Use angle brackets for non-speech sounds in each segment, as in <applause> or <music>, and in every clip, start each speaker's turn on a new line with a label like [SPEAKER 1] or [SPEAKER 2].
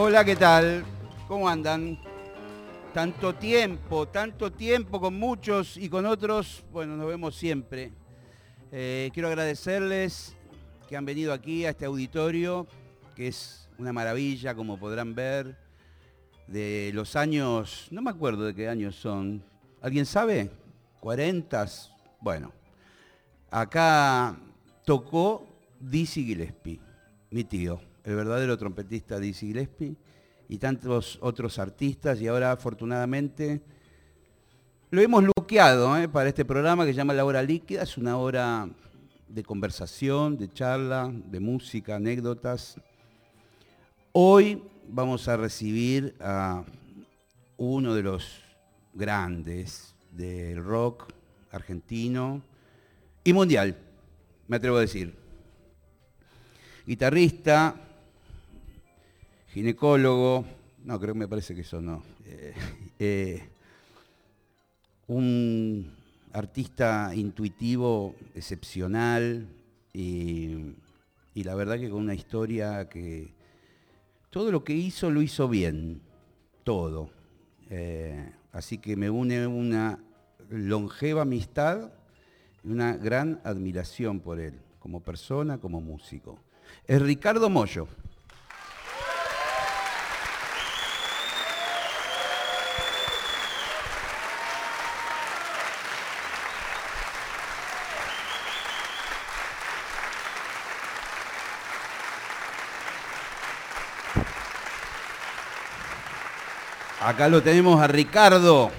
[SPEAKER 1] Hola, ¿qué tal? ¿Cómo andan? Tanto tiempo, tanto tiempo con muchos y con otros, bueno, nos vemos siempre. Eh, quiero agradecerles que han venido aquí a este auditorio, que es una maravilla, como podrán ver, de los años, no me acuerdo de qué años son. ¿Alguien sabe? ¿40? Bueno, acá tocó Dizzy Gillespie, mi tío el verdadero trompetista Dizzy Gillespie, y tantos otros artistas, y ahora afortunadamente lo hemos luqueado ¿eh? para este programa que se llama La Hora Líquida, es una hora de conversación, de charla, de música, anécdotas. Hoy vamos a recibir a uno de los grandes del rock argentino y mundial, me atrevo a decir. Guitarrista, ginecólogo, no, creo que me parece que eso no. Eh, eh, un artista intuitivo excepcional y, la verdad que con una historia que todo lo que hizo lo hizo bien, todo. Eh, así que me une una longeva amistad y una gran admiración por él, como persona, como músico. Es Ricardo Mollo. Acá lo tenemos a Ricardo.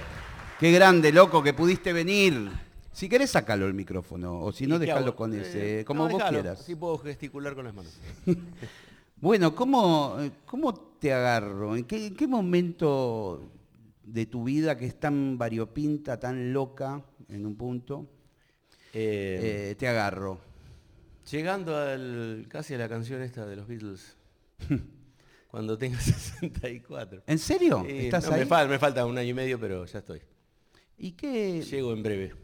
[SPEAKER 1] Qué grande, loco, que pudiste venir. Si querés, sacalo el micrófono, o si no, déjalo con ese,
[SPEAKER 2] Eh,
[SPEAKER 1] como
[SPEAKER 2] no,
[SPEAKER 1] vos
[SPEAKER 2] dejalo,
[SPEAKER 1] quieras.
[SPEAKER 2] Así puedo gesticular con las manos. <laughs>
[SPEAKER 1] Bueno, ¿cómo, ¿cómo te agarro? ¿En qué, en qué momento de tu vida que es tan variopinta, tan loca en un punto,
[SPEAKER 2] Eh,
[SPEAKER 1] eh, te agarro?
[SPEAKER 2] llegando al, casi a la canción esta de los Beatles, <laughs> cuando tenga <laughs> 64.
[SPEAKER 1] ¿En serio? ¿Estás
[SPEAKER 2] no,
[SPEAKER 1] ahí?
[SPEAKER 2] Me, fal- me falta un año y medio, pero ya estoy.
[SPEAKER 1] ¿Y qué,
[SPEAKER 2] Llego en breve.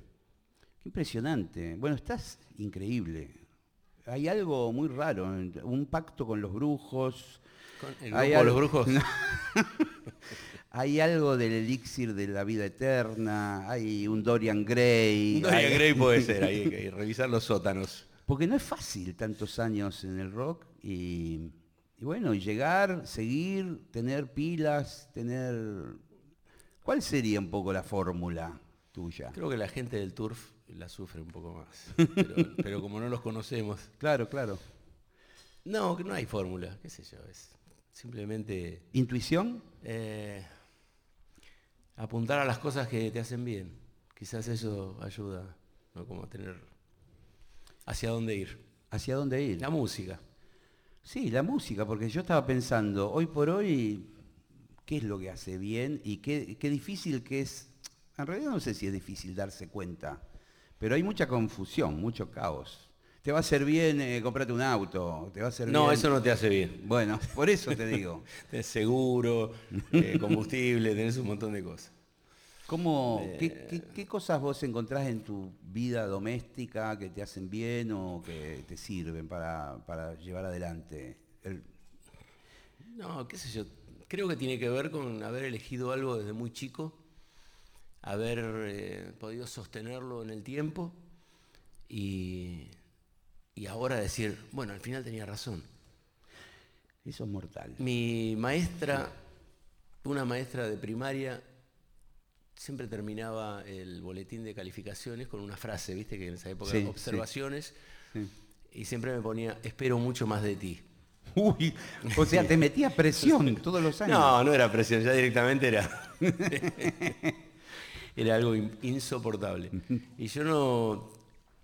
[SPEAKER 1] Qué impresionante. Bueno, estás increíble. Hay algo muy raro, un pacto con los brujos.
[SPEAKER 2] Con el
[SPEAKER 1] Hay
[SPEAKER 2] los brujos. <laughs>
[SPEAKER 1] Hay algo del elixir de la vida eterna, hay un Dorian Gray.
[SPEAKER 2] Dorian
[SPEAKER 1] hay-
[SPEAKER 2] Gray puede <laughs> ser, hay que revisar los sótanos.
[SPEAKER 1] Porque no es fácil tantos años en el rock y, y bueno, llegar, seguir, tener pilas, tener... ¿Cuál sería un poco la fórmula tuya?
[SPEAKER 2] Creo que la gente del turf la sufre un poco más. <laughs> Pero, pero como no los conocemos.
[SPEAKER 1] Claro, claro.
[SPEAKER 2] No, que no hay fórmula, qué sé yo. Es simplemente
[SPEAKER 1] ¿Intuición?
[SPEAKER 2] eh, apuntar a las cosas que te hacen bien. Quizás eso ayuda, ¿no? Como a tener hacia dónde ir.
[SPEAKER 1] ¿Hacia dónde ir?
[SPEAKER 2] La música.
[SPEAKER 1] Sí, la música, porque yo estaba pensando, hoy por hoy, ¿qué es lo que hace bien y qué, qué difícil que es? En realidad no sé si es difícil darse cuenta, pero hay mucha confusión, mucho caos. Te va a hacer bien eh, comprarte un auto, te va a hacer
[SPEAKER 2] No,
[SPEAKER 1] bien-
[SPEAKER 2] eso no te hace bien.
[SPEAKER 1] Bueno, por eso te digo. <laughs>
[SPEAKER 2] Tenés seguro, eh, combustible, tenés un montón de cosas.
[SPEAKER 1] ¿Cómo,
[SPEAKER 2] Eh.
[SPEAKER 1] qué, qué- qué cosas vos encontrás en tu vida doméstica que te hacen bien o que te sirven para, para llevar adelante? El-
[SPEAKER 2] No, qué sé yo. Creo que tiene que ver con haber elegido algo desde muy chico, haber eh, podido sostenerlo en el tiempo y, y ahora decir, bueno, al final tenía razón.
[SPEAKER 1] eso es mortal.
[SPEAKER 2] Mi maestra, una maestra de primaria, siempre terminaba el boletín de calificaciones con una frase, viste que en esa época
[SPEAKER 1] Sí,
[SPEAKER 2] observaciones,
[SPEAKER 1] Sí.
[SPEAKER 2] y siempre me ponía, espero mucho más de ti.
[SPEAKER 1] Uy, o sea, te metía presión <laughs> todos los años.
[SPEAKER 2] No, no era presión, ya directamente era. <laughs> Era algo insoportable. Y yo no,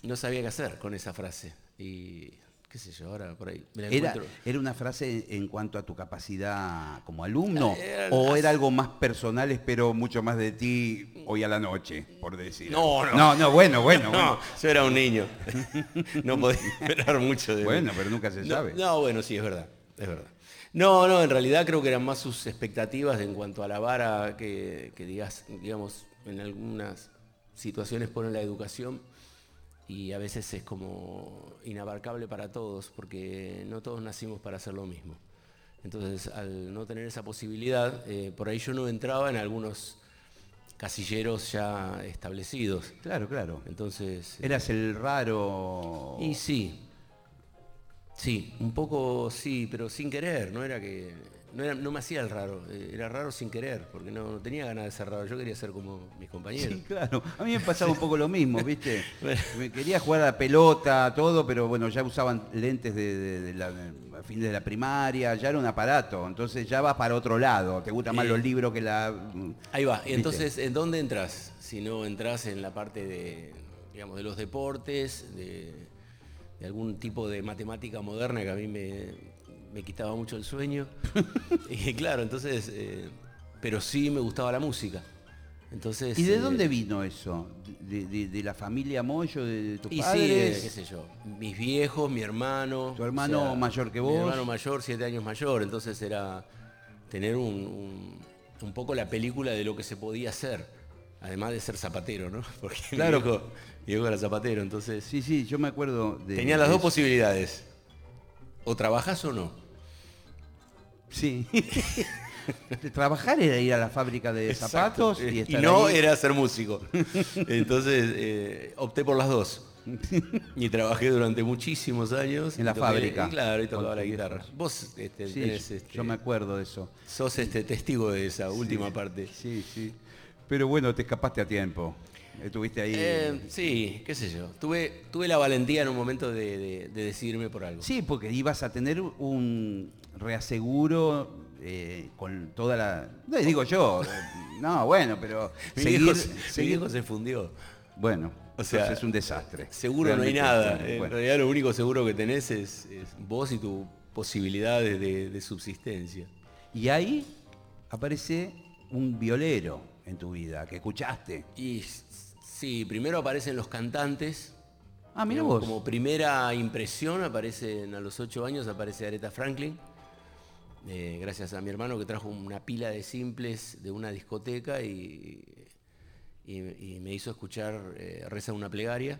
[SPEAKER 2] no sabía qué hacer con esa frase. Y qué sé yo, ahora por ahí
[SPEAKER 1] ¿Era, ¿Era una frase en cuanto a tu capacidad como alumno? ¿O era algo más personal, espero mucho más de ti hoy a la noche, por decir?
[SPEAKER 2] No, no.
[SPEAKER 1] No, no, bueno, <laughs> bueno.
[SPEAKER 2] No, yo era un niño. <laughs> no podía esperar mucho de
[SPEAKER 1] Bueno, pero nunca se sabe.
[SPEAKER 2] No, bueno, sí, es verdad, es verdad. No, no, en realidad creo que eran más sus expectativas en cuanto a la vara que, que digas, digamos, en algunas situaciones ponen la educación y a veces es como inabarcable para todos, porque no todos nacimos para hacer lo mismo. Entonces, al no tener esa posibilidad, eh, por ahí yo no entraba en algunos casilleros ya establecidos.
[SPEAKER 1] Claro, claro.
[SPEAKER 2] Entonces.
[SPEAKER 1] Eh, Eras el raro.
[SPEAKER 2] Y sí. Sí, un poco sí, pero sin querer, no era que no, me hacía el raro, eh, era raro sin querer, porque no, tenía ganas de ser raro, yo quería ser como mis compañeros.
[SPEAKER 1] Sí, claro, a mí me pasaba <laughs> un poco lo mismo, ¿viste? <laughs> Me quería jugar a la pelota, todo, pero bueno, ya usaban lentes de, la, a fin de la primaria, ya era un aparato, entonces ya vas para otro lado, te gustan más los libros que la...
[SPEAKER 2] Ahí va, y entonces, ¿en dónde entras? Si no entras en la parte de, digamos, de los deportes, de algún tipo de matemática moderna que a mí me, me quitaba mucho el sueño. <laughs> y claro, entonces, eh, pero sí me gustaba la música. Entonces,
[SPEAKER 1] ¿Y de dónde eh, vino eso? ¿De, la familia Moyo, de, tus
[SPEAKER 2] y
[SPEAKER 1] padres?
[SPEAKER 2] Sí, qué sé yo. Mis viejos, mi hermano.
[SPEAKER 1] ¿Tu hermano mayor que vos? Mi
[SPEAKER 2] hermano mayor, siete años mayor. Entonces era tener un, poco la película de lo que se podía hacer. Además de ser zapatero, ¿no? <laughs>
[SPEAKER 1] Porque claro.
[SPEAKER 2] mi, viejo, era zapatero, entonces...
[SPEAKER 1] Sí, sí, yo me acuerdo
[SPEAKER 2] de... Tenía las dos posibilidades. O trabajas o no.
[SPEAKER 1] Sí. <laughs> Trabajar era ir a la fábrica de zapatos y, estar
[SPEAKER 2] y no era ser músico. <laughs> Entonces eh, opté por las dos. Y trabajé durante muchísimos años.
[SPEAKER 1] En la fábrica.
[SPEAKER 2] claro, y tocaba la guitarra. Vos
[SPEAKER 1] este, este, yo me acuerdo de eso.
[SPEAKER 2] Sos este testigo de esa última parte.
[SPEAKER 1] Sí, sí. Pero bueno, te escapaste a tiempo. Estuviste ahí.
[SPEAKER 2] Eh, sí, qué sé yo. Tuve, tuve la valentía en un momento de, decidirme por algo.
[SPEAKER 1] Sí, porque ibas a tener un reaseguro eh, con toda la. No digo yo, no, bueno, pero. <laughs>
[SPEAKER 2] mi, seguir, viejo, se fundió.
[SPEAKER 1] Bueno, o sea, es un desastre.
[SPEAKER 2] Seguro no hay nada. En realidad lo único seguro que tenés es, vos y tu posibilidad de, subsistencia.
[SPEAKER 1] Y ahí aparece un violero en tu vida, que escuchaste.
[SPEAKER 2] Y Sí, primero aparecen los cantantes.
[SPEAKER 1] Ah, mira vos.
[SPEAKER 2] Como primera impresión aparecen a los ocho años, aparece Aretha Franklin. Eh, gracias a mi hermano que trajo una pila de simples de una discoteca y, me hizo escuchar eh, Reza una plegaria.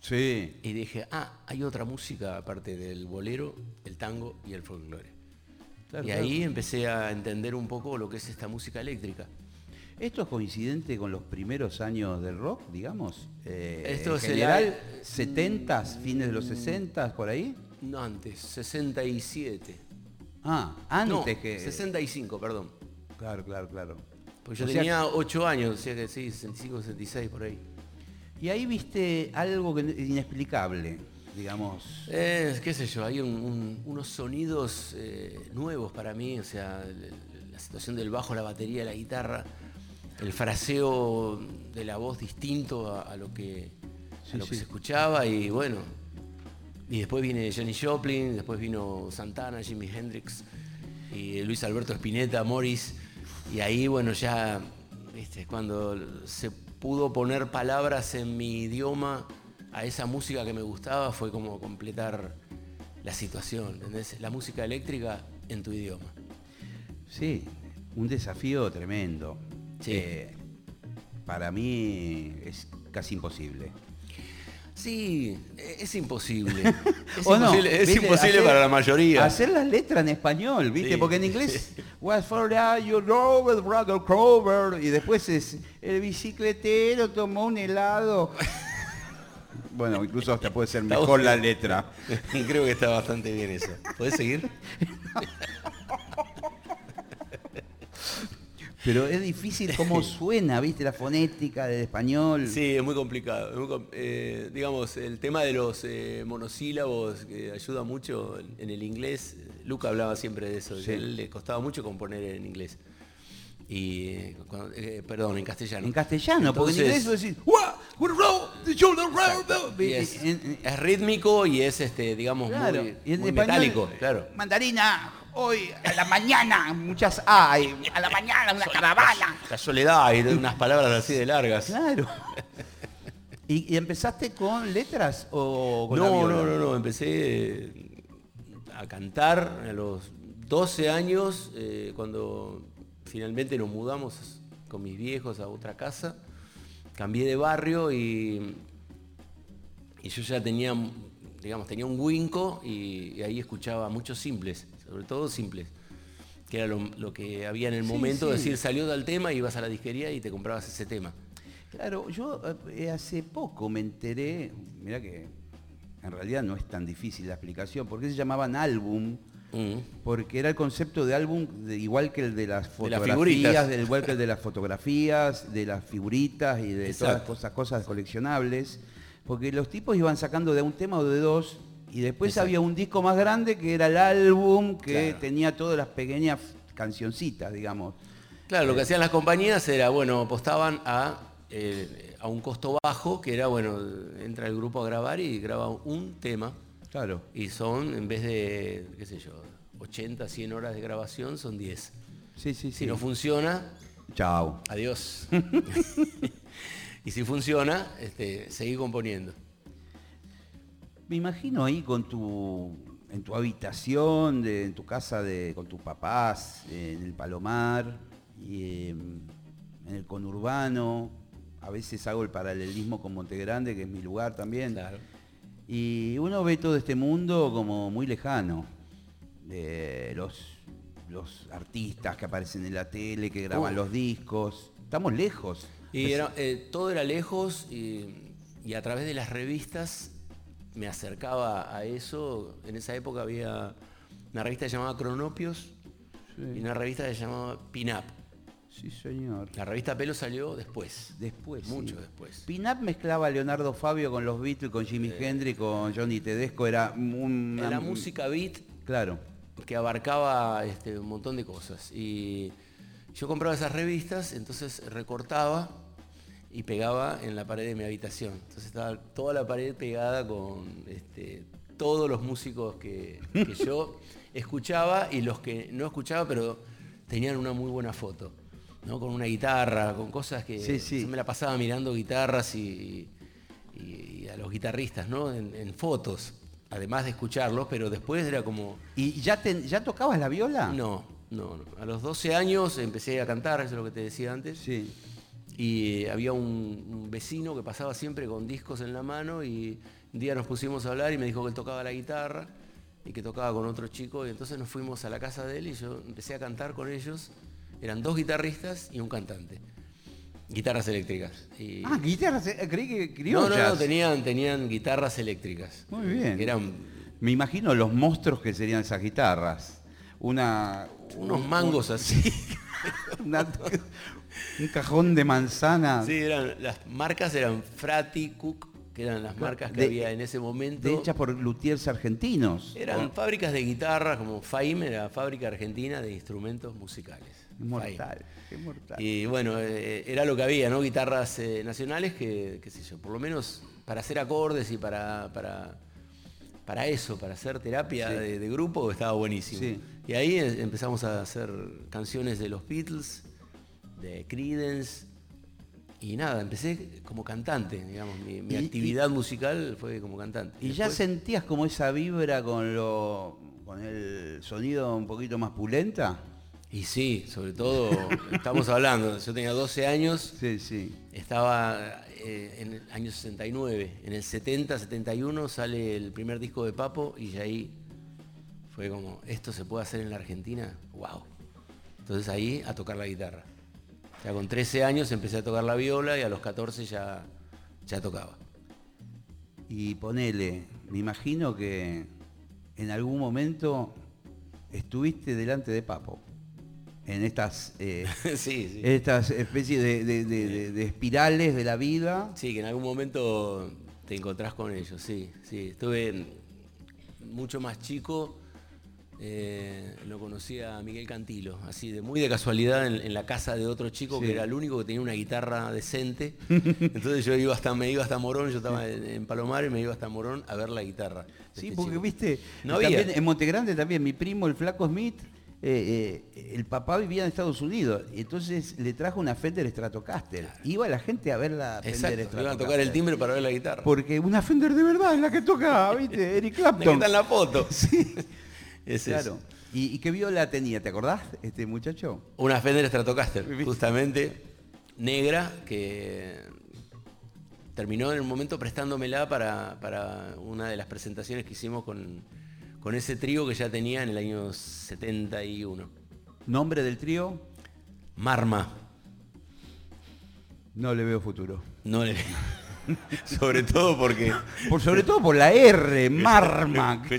[SPEAKER 1] Sí.
[SPEAKER 2] Y dije, ah, hay otra música aparte del bolero, el tango y el folclore. y ahí empecé a entender un poco lo que es esta música eléctrica.
[SPEAKER 1] ¿Esto es coincidente con los primeros años del rock, digamos?
[SPEAKER 2] Eh, Esto
[SPEAKER 1] en general, 70 fines de los 60 por ahí.
[SPEAKER 2] No, antes, 67.
[SPEAKER 1] Ah, antes que...
[SPEAKER 2] 65, perdón.
[SPEAKER 1] Claro, claro, claro.
[SPEAKER 2] Pues yo tenía 8 años, o sea que sí, 65, 66 por ahí.
[SPEAKER 1] Y ahí viste algo inexplicable, digamos.
[SPEAKER 2] Eh, qué sé yo, hay unos sonidos eh, nuevos para mí, o sea, la situación del bajo, la batería, la guitarra el fraseo de la voz distinto a, lo que, lo que se escuchaba y bueno, y después viene Johnny Joplin, después vino Santana, Jimi Hendrix y Luis Alberto Spinetta, Morris, y ahí bueno ya, viste, cuando se pudo poner palabras en mi idioma a esa música que me gustaba fue como completar la situación, ¿entendés? La música eléctrica en tu idioma.
[SPEAKER 1] Sí, un desafío tremendo.
[SPEAKER 2] Sí.
[SPEAKER 1] para mí es casi imposible.
[SPEAKER 2] Sí, es imposible. <laughs> Es imposible, es imposible para la mayoría.
[SPEAKER 1] Hacer las letras en español, ¿viste? Porque en inglés, was for you brother Clover, y después es el bicicletero tomó un helado. <laughs> bueno, incluso hasta puede ser mejor la letra. <laughs>
[SPEAKER 2] Creo que está bastante bien eso. ¿Puedes seguir?
[SPEAKER 1] Pero es difícil cómo <laughs> suena, ¿viste? La fonética del español.
[SPEAKER 2] Sí, es muy complicado. Eh, digamos, el tema de los eh, monosílabos que ayuda mucho en, el inglés. Luca hablaba siempre de eso, que a él le costaba mucho componer en inglés. Y, eh, perdón, en castellano.
[SPEAKER 1] En castellano, porque en inglés decís,
[SPEAKER 2] es, es rítmico y es este, digamos,
[SPEAKER 1] Claro,
[SPEAKER 2] muy,
[SPEAKER 1] y
[SPEAKER 2] muy metálico, claro.
[SPEAKER 1] Mandarina, hoy a la mañana, muchas hay, a la mañana una caravana.
[SPEAKER 2] La soledad y unas palabras así de largas.
[SPEAKER 1] Claro. <laughs> ¿Y, y empezaste con letras o con
[SPEAKER 2] No, no, no, no, empecé eh, a cantar a los 12 años, eh, cuando finalmente nos mudamos con mis viejos a otra casa, cambié de barrio y, y yo ya tenía, digamos, tenía un winco y, y ahí escuchaba muchos simples, sobre todo simples, que era lo, lo que había en el
[SPEAKER 1] Sí,
[SPEAKER 2] momento,
[SPEAKER 1] sí.
[SPEAKER 2] decir, salió tal tema, ibas a la disquería y te comprabas ese tema.
[SPEAKER 1] Claro, yo eh, hace poco me enteré, mira que en realidad no es tan difícil la explicación, porque se llamaban álbum,
[SPEAKER 2] Mm.
[SPEAKER 1] porque era el concepto de álbum de- igual que el de las
[SPEAKER 2] De las
[SPEAKER 1] fotografías,
[SPEAKER 2] figuritas.
[SPEAKER 1] del- igual que el de las fotografías, de las figuritas y de todas cosas, cosas coleccionables, porque los tipos iban sacando de un tema o de dos, y después
[SPEAKER 2] Exacto.
[SPEAKER 1] había un disco más grande que era el álbum que
[SPEAKER 2] Claro.
[SPEAKER 1] tenía todas las pequeñas cancioncitas, digamos.
[SPEAKER 2] Claro, lo que hacían las compañías era, bueno, apostaban a, eh, a un costo bajo, que era, bueno, entra el grupo a grabar y graba un tema.
[SPEAKER 1] Claro.
[SPEAKER 2] Y son, en vez de, qué sé yo, 80, 100 horas de grabación, son 10.
[SPEAKER 1] Sí, sí, sí.
[SPEAKER 2] Si no funciona,
[SPEAKER 1] Chao.
[SPEAKER 2] adiós. <laughs> <laughs> y si funciona, este, seguí componiendo.
[SPEAKER 1] Me imagino ahí con tu, en tu habitación, de- en tu casa de, con tus papás, en el Palomar, y, em, en el conurbano. A veces hago el paralelismo con Monte Grande, que es mi lugar también.
[SPEAKER 2] Claro.
[SPEAKER 1] Y uno ve todo este mundo como muy lejano. De los, los artistas que aparecen en la tele, que graban
[SPEAKER 2] Uh.
[SPEAKER 1] los discos. Estamos lejos.
[SPEAKER 2] Y
[SPEAKER 1] Pues-
[SPEAKER 2] era, eh, todo era lejos y, y a través de las revistas me acercaba a eso. En esa época había una revista llamaba Cronopios y una revista que se llamaba Pin Up.
[SPEAKER 1] Sí, señor.
[SPEAKER 2] La revista Pelo salió después.
[SPEAKER 1] Después.
[SPEAKER 2] Mucho
[SPEAKER 1] sí.
[SPEAKER 2] después.
[SPEAKER 1] Pinap mezclaba a Leonardo Fabio con los Beatles, con Jimi Hendrix, con Johnny Tedesco. Era una...
[SPEAKER 2] La música beat
[SPEAKER 1] Claro.
[SPEAKER 2] que abarcaba este, un montón de cosas. Y yo compraba esas revistas, entonces recortaba y pegaba en la pared de mi habitación. Entonces estaba toda la pared pegada con este, todos los músicos que, que yo <laughs> escuchaba y los que no escuchaba, pero tenían una muy buena foto. ¿no? Con una guitarra, con cosas que
[SPEAKER 1] Sí, sí.
[SPEAKER 2] yo me la pasaba mirando guitarras y, y- y a los guitarristas, ¿no? En, en fotos, además de escucharlos, pero después era como,
[SPEAKER 1] ¿Y ya, te- ya tocabas la viola?
[SPEAKER 2] no, no, no. A los 12 años empecé a cantar, eso es lo que te decía antes.
[SPEAKER 1] Sí.
[SPEAKER 2] Y había un, un vecino que pasaba siempre con discos en la mano y un día nos pusimos a hablar y me dijo que él tocaba la guitarra y que tocaba con otro chico y entonces nos fuimos a la casa de él y yo empecé a cantar con ellos. Eran dos guitarristas y un cantante. Guitarras eléctricas. Y-
[SPEAKER 1] Ah, guitarras, eh, creí que
[SPEAKER 2] no,
[SPEAKER 1] criollas.
[SPEAKER 2] no, no, tenían, tenían guitarras eléctricas.
[SPEAKER 1] Muy bien.
[SPEAKER 2] Eran
[SPEAKER 1] Me imagino los monstruos que serían esas guitarras. Una...
[SPEAKER 2] unos
[SPEAKER 1] un-
[SPEAKER 2] mangos así. <laughs>
[SPEAKER 1] una- un cajón de manzana.
[SPEAKER 2] Sí, eran, las marcas eran Frati, Cook, que eran las marcas que
[SPEAKER 1] De-
[SPEAKER 2] había en ese momento.
[SPEAKER 1] hechas por luthiers argentinos.
[SPEAKER 2] Eran fábricas de guitarras, como FAIM era fábrica argentina de instrumentos musicales.
[SPEAKER 1] Mortal, mortal.
[SPEAKER 2] Y bueno, eh, era lo que había, ¿no? Guitarras eh, nacionales que, qué sé yo, por lo menos para hacer acordes y para, para, para eso, para hacer terapia
[SPEAKER 1] Sí.
[SPEAKER 2] de, de grupo, estaba buenísimo.
[SPEAKER 1] Sí.
[SPEAKER 2] Y ahí eh, empezamos a hacer canciones de los Beatles, de Creedence. Y nada, empecé como cantante, digamos, mi, mi
[SPEAKER 1] Y- y-
[SPEAKER 2] actividad musical fue como cantante.
[SPEAKER 1] ¿Y ya sentías como esa vibra con lo con el sonido un poquito más pulenta?
[SPEAKER 2] Y sí, sobre todo, <laughs> estamos hablando, yo tenía 12 años,
[SPEAKER 1] Sí, sí.
[SPEAKER 2] estaba eh, en el año 69, en el 70, 71 sale el primer disco de Papo y ya ahí fue como, ¿esto se puede hacer en la Argentina? ¡Wow! Entonces ahí a tocar la guitarra. Ya con 13 años empecé a tocar la viola y a los 14 ya, ya tocaba.
[SPEAKER 1] Y ponele, me imagino que en algún momento estuviste delante de Papo. En estas, eh, <laughs>
[SPEAKER 2] sí, sí.
[SPEAKER 1] estas especies de, de- de- de- de espirales de la vida.
[SPEAKER 2] Sí, que en algún momento te encontrás con ellos, sí, sí. Estuve mucho más chico, eh, lo conocí a Miguel Cantilo, así de muy de casualidad en, la casa de otro chico que era el único que tenía una guitarra decente. <laughs> Entonces yo iba hasta, me iba hasta Morón, yo estaba en, Palomar y me iba hasta Morón a ver la guitarra.
[SPEAKER 1] Sí, este porque viste, no en Montegrande también, mi primo, el Flaco Smith, eh, eh, el papá vivía en Estados Unidos, y entonces le trajo una Fender Stratocaster. Iba la gente a ver la Fender Stratocaster.
[SPEAKER 2] Iba a tocar el timbre para ver la guitarra.
[SPEAKER 1] Porque una Fender de verdad es la que toca, ¿viste? Eric Clapton. <laughs>
[SPEAKER 2] está en la foto. <laughs>
[SPEAKER 1] Sí. Claro. ¿Y, qué viola tenía? ¿Te acordás, este muchacho?
[SPEAKER 2] Una Fender Stratocaster, justamente negra, que terminó en un momento prestándomela para, para una de las presentaciones que hicimos con, con ese trío que ya tenía en el año 71.
[SPEAKER 1] ¿Nombre del trío?
[SPEAKER 2] Marma.
[SPEAKER 1] No le veo futuro.
[SPEAKER 2] No le veo. <laughs> sobre todo porque.
[SPEAKER 1] Por, sobre todo por la R, Marma. <laughs>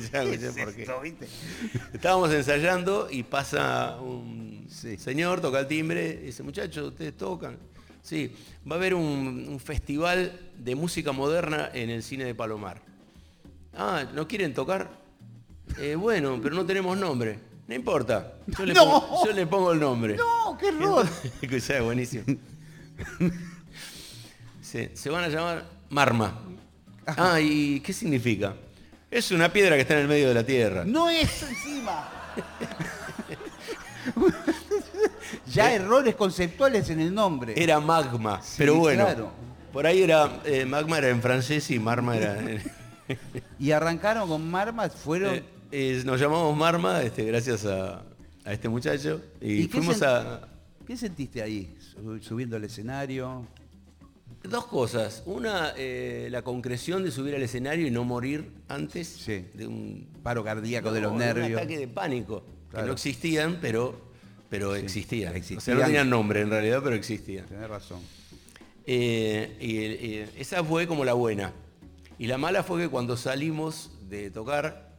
[SPEAKER 2] Estábamos ensayando y pasa un señor, toca el timbre, y dice, muchachos, ustedes tocan. Sí, va a haber un, festival de música moderna en el cine de Palomar. Ah, ¿no quieren tocar? Eh, bueno, pero no tenemos nombre. No importa. Yo le, <laughs> pongo, el nombre.
[SPEAKER 1] No, qué error.
[SPEAKER 2] Escuchá, buenísimo se van a llamar Marma. Ah, ¿y qué significa? Es una piedra que está en el medio de la tierra.
[SPEAKER 1] No es encima. <laughs> ya errores conceptuales en el nombre.
[SPEAKER 2] Era magma, pero bueno. Por ahí era, eh, magma era en francés y marma era... <laughs>
[SPEAKER 1] y arrancaron con marma, fueron... Eh,
[SPEAKER 2] eh, nos llamamos Marma, este, gracias a, este muchacho. Y, fuimos a...
[SPEAKER 1] ¿Qué sentiste ahí? Subiendo al escenario.
[SPEAKER 2] Dos cosas. Una, eh, la concreción de subir al escenario y no morir antes de un
[SPEAKER 1] paro cardíaco de los nervios. Un
[SPEAKER 2] ataque de pánico, que no existían, pero, pero existían. O sea, no tenían nombre en realidad, pero existían.
[SPEAKER 1] Tienes razón.
[SPEAKER 2] Eh, y, esa fue como la buena. Y la mala fue que cuando salimos de tocar,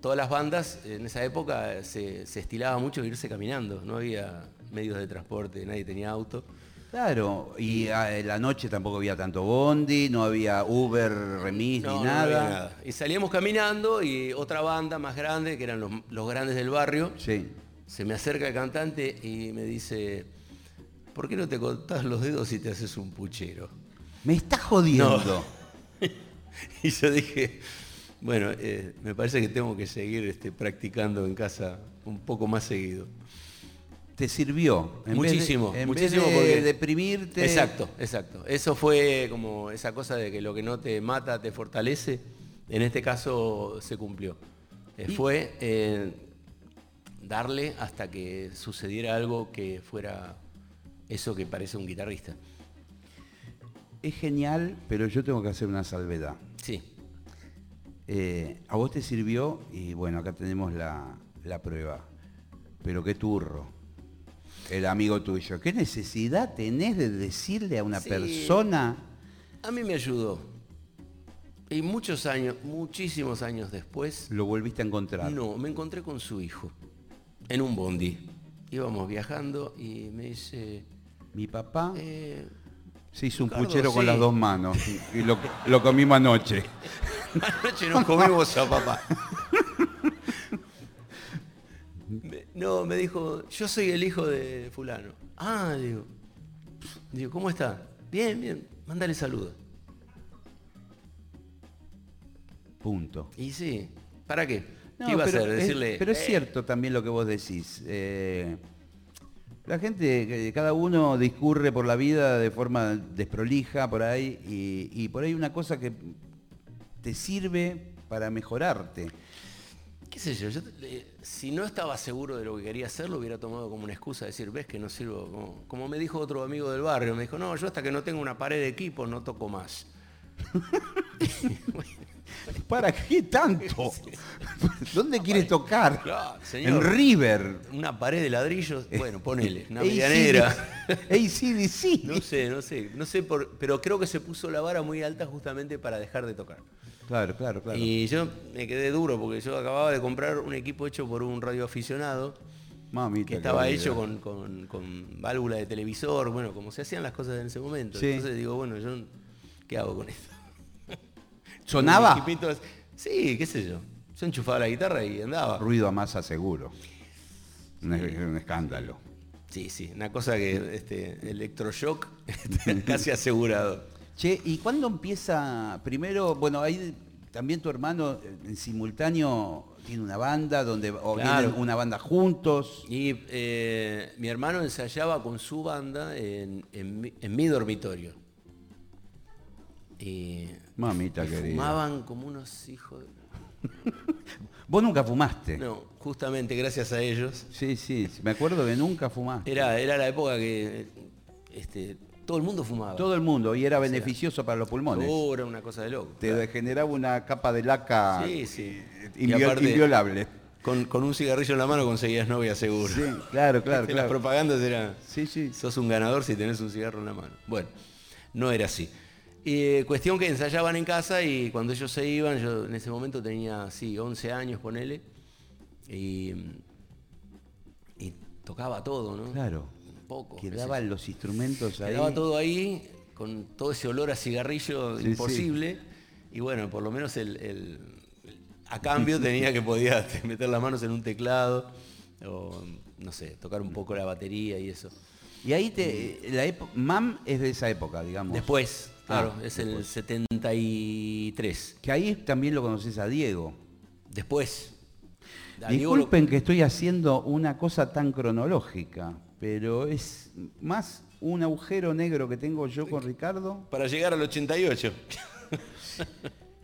[SPEAKER 2] todas las bandas en esa época se, se estilaba mucho irse caminando. No había medios de transporte, nadie tenía auto.
[SPEAKER 1] Claro, y en la noche tampoco había tanto bondi, no había Uber, remis, ni nada.
[SPEAKER 2] Y salíamos caminando y otra banda más grande, que eran los, grandes del barrio, se me acerca el cantante y me dice, ¿por qué no te cortás los dedos y te haces un puchero?
[SPEAKER 1] Me estás jodiendo. <laughs>
[SPEAKER 2] y yo dije, bueno, eh, me parece que tengo que seguir este, practicando en casa un poco más seguido
[SPEAKER 1] te sirvió.
[SPEAKER 2] muchísimo, muchísimo
[SPEAKER 1] porque deprimirte.
[SPEAKER 2] Exacto, exacto. Eso fue como esa cosa de que lo que no te mata te fortalece. En este caso se cumplió. Eh, fue eh, darle hasta que sucediera algo que fuera eso que parece un guitarrista.
[SPEAKER 1] Es genial, pero yo tengo que hacer una salvedad.
[SPEAKER 2] Sí.
[SPEAKER 1] Eh, a vos te sirvió y bueno, acá tenemos la, la prueba. Pero qué turro el amigo tuyo. ¿Qué necesidad tenés de decirle a una persona?
[SPEAKER 2] A mí me ayudó. Y muchos años, muchísimos años después.
[SPEAKER 1] ¿Lo volviste a encontrar?
[SPEAKER 2] No, me encontré con su hijo. En un bondi. Íbamos viajando y me dice.
[SPEAKER 1] Mi papá. Eh, se hizo un puchero con las dos manos. Y lo, lo comimos anoche. <laughs>
[SPEAKER 2] anoche nos comimos a papá. No, me dijo, yo soy el hijo de fulano. Ah, digo. Digo, ¿cómo está? Bien, bien, mándale saludos.
[SPEAKER 1] Punto.
[SPEAKER 2] Y sí, ¿para qué? ¿Qué iba a hacer? Decirle.
[SPEAKER 1] pero es eh". cierto también lo que vos decís. Eh, la gente, cada uno discurre por la vida de forma desprolija por ahí y, y por ahí una cosa que te sirve para mejorarte
[SPEAKER 2] qué sé yo, si no estaba seguro de lo que quería hacer, lo hubiera tomado como una excusa, decir, ves que no sirvo, como, me dijo otro amigo del barrio, me dijo, no, yo hasta que no tengo una pared de equipo no toco más. <laughs>
[SPEAKER 1] ¿Para qué tanto? <laughs> ¿Dónde quieres tocar? en River.
[SPEAKER 2] Una pared de ladrillos, bueno, ponele, una medianera.
[SPEAKER 1] ACDC.
[SPEAKER 2] No sé, no sé, no sé, pero creo que se puso la vara muy alta justamente para dejar de tocar.
[SPEAKER 1] Claro, claro, claro.
[SPEAKER 2] Y yo me quedé duro porque yo acababa de comprar un equipo hecho por un radioaficionado. que estaba hecho con, válvula de televisor, bueno, como se hacían las cosas en ese momento. Entonces digo, bueno, yo, ¿qué hago con esto?
[SPEAKER 1] ¿Sonaba?
[SPEAKER 2] sí, qué sé yo. Se enchufaba la guitarra y andaba.
[SPEAKER 1] Ruido a masa seguro. Un, un escándalo.
[SPEAKER 2] Sí, sí, una cosa que este, electroshock este, <laughs> casi asegurado.
[SPEAKER 1] Che, ¿y cuándo empieza? Primero, bueno, ahí también tu hermano en simultáneo tiene una banda donde o
[SPEAKER 2] Claro.
[SPEAKER 1] una banda juntos.
[SPEAKER 2] Y eh, mi hermano ensayaba con su banda en, en mi- en mi dormitorio.
[SPEAKER 1] Mamita querida.
[SPEAKER 2] fumaban como unos hijos. de- <laughs>
[SPEAKER 1] Vos nunca fumaste.
[SPEAKER 2] No, justamente gracias a ellos.
[SPEAKER 1] Sí, sí, me acuerdo que nunca fumaste.
[SPEAKER 2] Era, era la época que este, todo el mundo fumaba.
[SPEAKER 1] Todo el mundo y era beneficioso para los pulmones.
[SPEAKER 2] Era una cosa de loco.
[SPEAKER 1] Te generaba una capa de laca
[SPEAKER 2] Sí, sí. Aparte-
[SPEAKER 1] inviolable.
[SPEAKER 2] Con, con un cigarrillo en la mano conseguías novia seguro.
[SPEAKER 1] Sí, claro, claro, <laughs>
[SPEAKER 2] Las
[SPEAKER 1] claro.
[SPEAKER 2] propagandas eran,
[SPEAKER 1] Sí, sí.
[SPEAKER 2] sos un ganador si tenés un cigarro en la mano. Bueno, no era así. Y, cuestión que ensayaban en casa y cuando ellos se iban, yo en ese momento tenía, sí, 11 años, ponele, y, y tocaba todo, ¿no?
[SPEAKER 1] Claro.
[SPEAKER 2] Un poco. sé
[SPEAKER 1] Quedaban los instrumentos ahí.
[SPEAKER 2] Quedaba todo ahí, con todo ese olor a cigarrillo
[SPEAKER 1] Sí, sí.
[SPEAKER 2] imposible, y bueno, por lo menos el, el- a cambio <laughs> tenía que podía <laughs> meter las manos en un teclado, o no sé, tocar un poco la batería y eso.
[SPEAKER 1] Y ahí te la época MAM es de esa época, digamos.
[SPEAKER 2] Después, claro,
[SPEAKER 1] Ah,
[SPEAKER 2] es el
[SPEAKER 1] después.
[SPEAKER 2] 73.
[SPEAKER 1] Que ahí también lo conoces a Diego.
[SPEAKER 2] Después. a Diego lo-
[SPEAKER 1] Disculpen que estoy haciendo una cosa tan cronológica, pero es más un agujero negro que tengo yo con Ricardo,
[SPEAKER 2] para llegar al 88.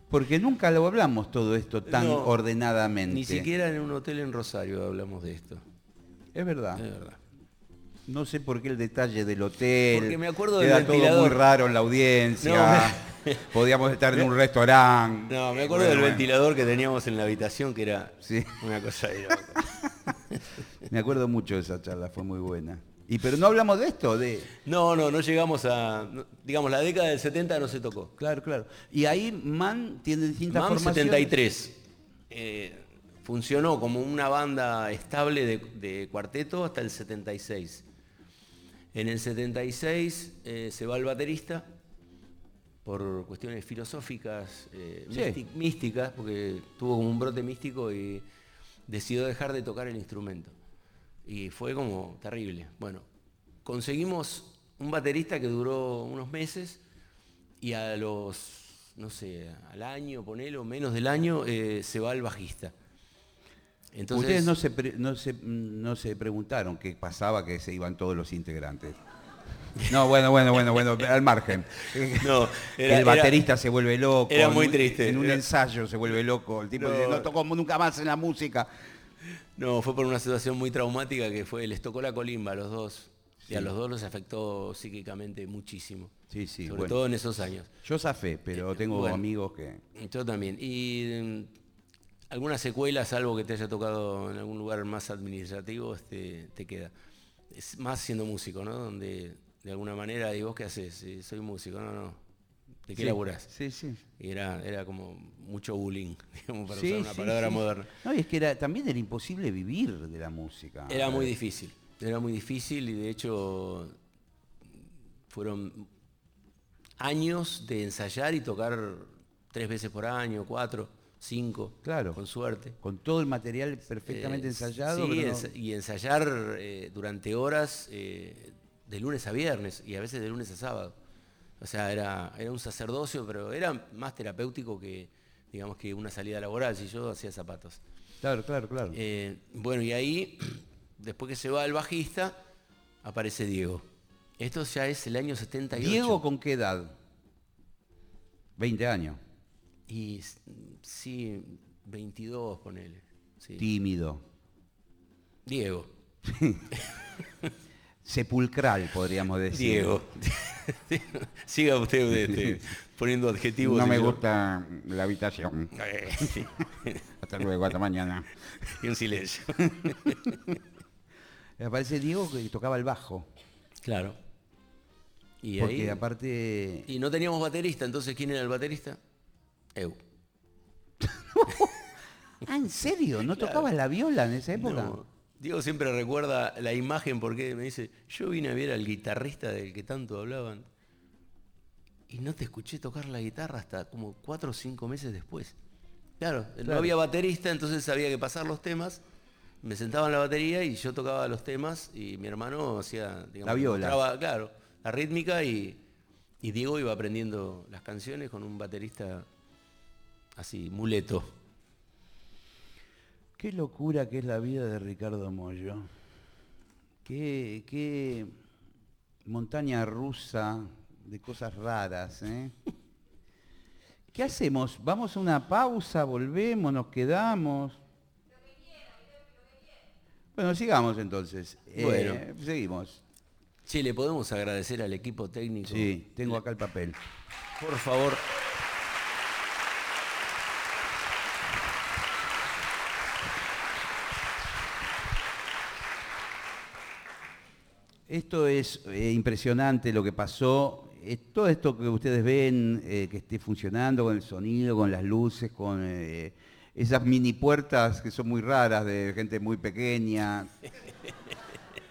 [SPEAKER 1] porque nunca lo hablamos todo esto tan
[SPEAKER 2] No,
[SPEAKER 1] ordenadamente.
[SPEAKER 2] Ni siquiera en un hotel en Rosario hablamos de esto.
[SPEAKER 1] Es verdad.
[SPEAKER 2] Es verdad.
[SPEAKER 1] No sé por qué el detalle del hotel.
[SPEAKER 2] Porque me acuerdo del
[SPEAKER 1] todo
[SPEAKER 2] ventilador.
[SPEAKER 1] muy raro en la audiencia. <laughs> Podíamos estar en un restaurante.
[SPEAKER 2] No, me acuerdo
[SPEAKER 1] Bueno,
[SPEAKER 2] del
[SPEAKER 1] bueno.
[SPEAKER 2] ventilador que teníamos en la habitación, que era
[SPEAKER 1] Sí.
[SPEAKER 2] una cosa de loco. <laughs>
[SPEAKER 1] Me acuerdo mucho de esa charla, fue muy buena. Y pero no hablamos de esto, de.
[SPEAKER 2] No, no, no llegamos a. digamos, la década del 70 no se tocó.
[SPEAKER 1] Claro, claro. Y ahí Man tiene distintas
[SPEAKER 2] MAM
[SPEAKER 1] formaciones.
[SPEAKER 2] 73. eh, funcionó como una banda estable de, de cuarteto hasta el 76. En el 76 eh, se va el baterista por cuestiones filosóficas, eh,
[SPEAKER 1] Sí.
[SPEAKER 2] místicas, porque tuvo como un brote místico y decidió dejar de tocar el instrumento. Y fue como terrible. Bueno, conseguimos un baterista que duró unos meses y a los, no sé, al año, ponelo, menos del año, eh, se va el bajista. Entonces,
[SPEAKER 1] Ustedes no se, pre- no, se, no se preguntaron qué pasaba que se iban todos los integrantes. No, bueno, bueno, bueno, bueno, al margen.
[SPEAKER 2] No, era-
[SPEAKER 1] el
[SPEAKER 2] era-
[SPEAKER 1] baterista se vuelve loco.
[SPEAKER 2] era muy triste,
[SPEAKER 1] En un
[SPEAKER 2] era-
[SPEAKER 1] ensayo se vuelve loco. El tipo
[SPEAKER 2] No.
[SPEAKER 1] dice, no tocó nunca más en la música.
[SPEAKER 2] No, fue por una situación muy traumática que fue, les tocó la colimba a los dos. Y a
[SPEAKER 1] Sí.
[SPEAKER 2] los dos los afectó psíquicamente muchísimo.
[SPEAKER 1] Sí, sí,
[SPEAKER 2] Sobre
[SPEAKER 1] bueno.
[SPEAKER 2] todo en esos años.
[SPEAKER 1] Yo zafé, pero tengo
[SPEAKER 2] bueno.
[SPEAKER 1] amigos que...
[SPEAKER 2] Yo también. Y alguna secuela, salvo que te haya tocado en algún lugar más administrativo, este, te queda. Es más siendo músico, ¿no? Donde de alguna manera, ¿y vos qué haces? Sí, soy músico, no, no. ¿De qué
[SPEAKER 1] Sí,
[SPEAKER 2] laburás?
[SPEAKER 1] Sí, sí.
[SPEAKER 2] Y era, era como mucho bullying, <laughs> digamos, para
[SPEAKER 1] Sí,
[SPEAKER 2] usar una
[SPEAKER 1] sí,
[SPEAKER 2] palabra moderna.
[SPEAKER 1] No, y es que era, también era imposible vivir de la música.
[SPEAKER 2] Era muy difícil, era muy difícil y de hecho fueron años de ensayar y tocar tres veces por año, cuatro, cinco,
[SPEAKER 1] Claro.
[SPEAKER 2] con suerte.
[SPEAKER 1] Con todo el material perfectamente
[SPEAKER 2] Eh,
[SPEAKER 1] ensayado.
[SPEAKER 2] sí,
[SPEAKER 1] no-
[SPEAKER 2] y ensayar eh, durante horas eh, de lunes a viernes y a veces de lunes a sábado. O sea, era, era un sacerdocio, pero era más terapéutico que, digamos, que una salida laboral, si yo hacía zapatos.
[SPEAKER 1] Claro, claro, claro.
[SPEAKER 2] Bueno, y ahí, <clears throat> después que se va el bajista, aparece Diego. Esto ya es el año 78.
[SPEAKER 1] Diego, ¿con qué edad? 20 años.
[SPEAKER 2] Y sí, 22, ponele. Sí.
[SPEAKER 1] Tímido.
[SPEAKER 2] Diego. <laughs>
[SPEAKER 1] Sepulcral, podríamos decir.
[SPEAKER 2] Diego. <laughs> Siga usted este, poniendo adjetivos.
[SPEAKER 1] No me
[SPEAKER 2] yo-
[SPEAKER 1] gusta la habitación.
[SPEAKER 2] Eh. <laughs>
[SPEAKER 1] Hasta luego, hasta mañana.
[SPEAKER 2] y un silencio.
[SPEAKER 1] Aparece Diego que tocaba el bajo.
[SPEAKER 2] Claro. Y
[SPEAKER 1] porque
[SPEAKER 2] ahí-
[SPEAKER 1] aparte.
[SPEAKER 2] Y no teníamos baterista, entonces ¿quién era el baterista? Eu. <laughs>
[SPEAKER 1] Ah, ¿en serio? ¿No tocabas la viola en esa época?
[SPEAKER 2] No. Diego siempre recuerda la imagen porque me dice, yo vine a ver al guitarrista del que tanto hablaban y no te escuché tocar la guitarra hasta como cuatro o cinco meses después. Claro, no
[SPEAKER 1] Claro.
[SPEAKER 2] había baterista, entonces había que pasar los temas. Me sentaba en la batería y yo tocaba los temas y mi hermano hacía, digamos,
[SPEAKER 1] La viola.
[SPEAKER 2] claro, la rítmica y, y Diego iba aprendiendo las canciones con un baterista así, muleto.
[SPEAKER 1] Qué locura que es la vida de Ricardo Mollo. Qué, qué montaña rusa de cosas raras, ¿eh? <laughs> ¿Qué hacemos? ¿Vamos a una pausa? ¿Volvemos? ¿Nos quedamos? Bueno, sigamos entonces. Eh,
[SPEAKER 2] Bueno.
[SPEAKER 1] seguimos.
[SPEAKER 2] Che, le podemos agradecer al equipo técnico.
[SPEAKER 1] Sí, tengo acá el papel.
[SPEAKER 2] Por favor.
[SPEAKER 1] Esto es eh, impresionante lo que pasó. Eh, todo esto que ustedes ven, eh, que esté funcionando con el sonido, con las luces, con eh, esas mini puertas que son muy raras de gente muy pequeña. <laughs>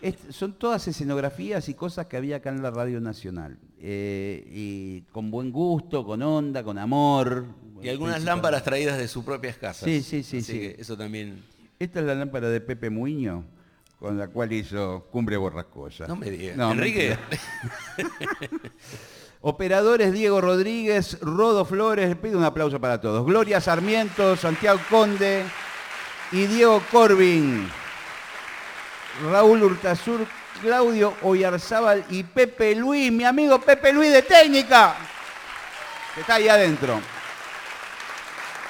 [SPEAKER 1] Es- son todas escenografías y cosas que había acá en la Radio Nacional. Y con buen gusto, con onda, con amor.
[SPEAKER 2] Y algunas lámparas traídas de sus propias casas.
[SPEAKER 1] Sí, sí, sí,
[SPEAKER 2] Así
[SPEAKER 1] sí.
[SPEAKER 2] que eso también.
[SPEAKER 1] Esta es la lámpara de Pepe Muño, con la cual hizo Cumbre Borrascosa.
[SPEAKER 2] No me digas.
[SPEAKER 1] No,
[SPEAKER 2] Enrique. <laughs>
[SPEAKER 1] Operadores Diego Rodríguez, Rodo Flores, pido un aplauso para todos. Gloria Sarmiento, Santiago Conde y Diego Corbin. Raúl Hurtasur, Claudio Oyarzábal y Pepe Luis, mi amigo Pepe Luis de Técnica, que está ahí adentro.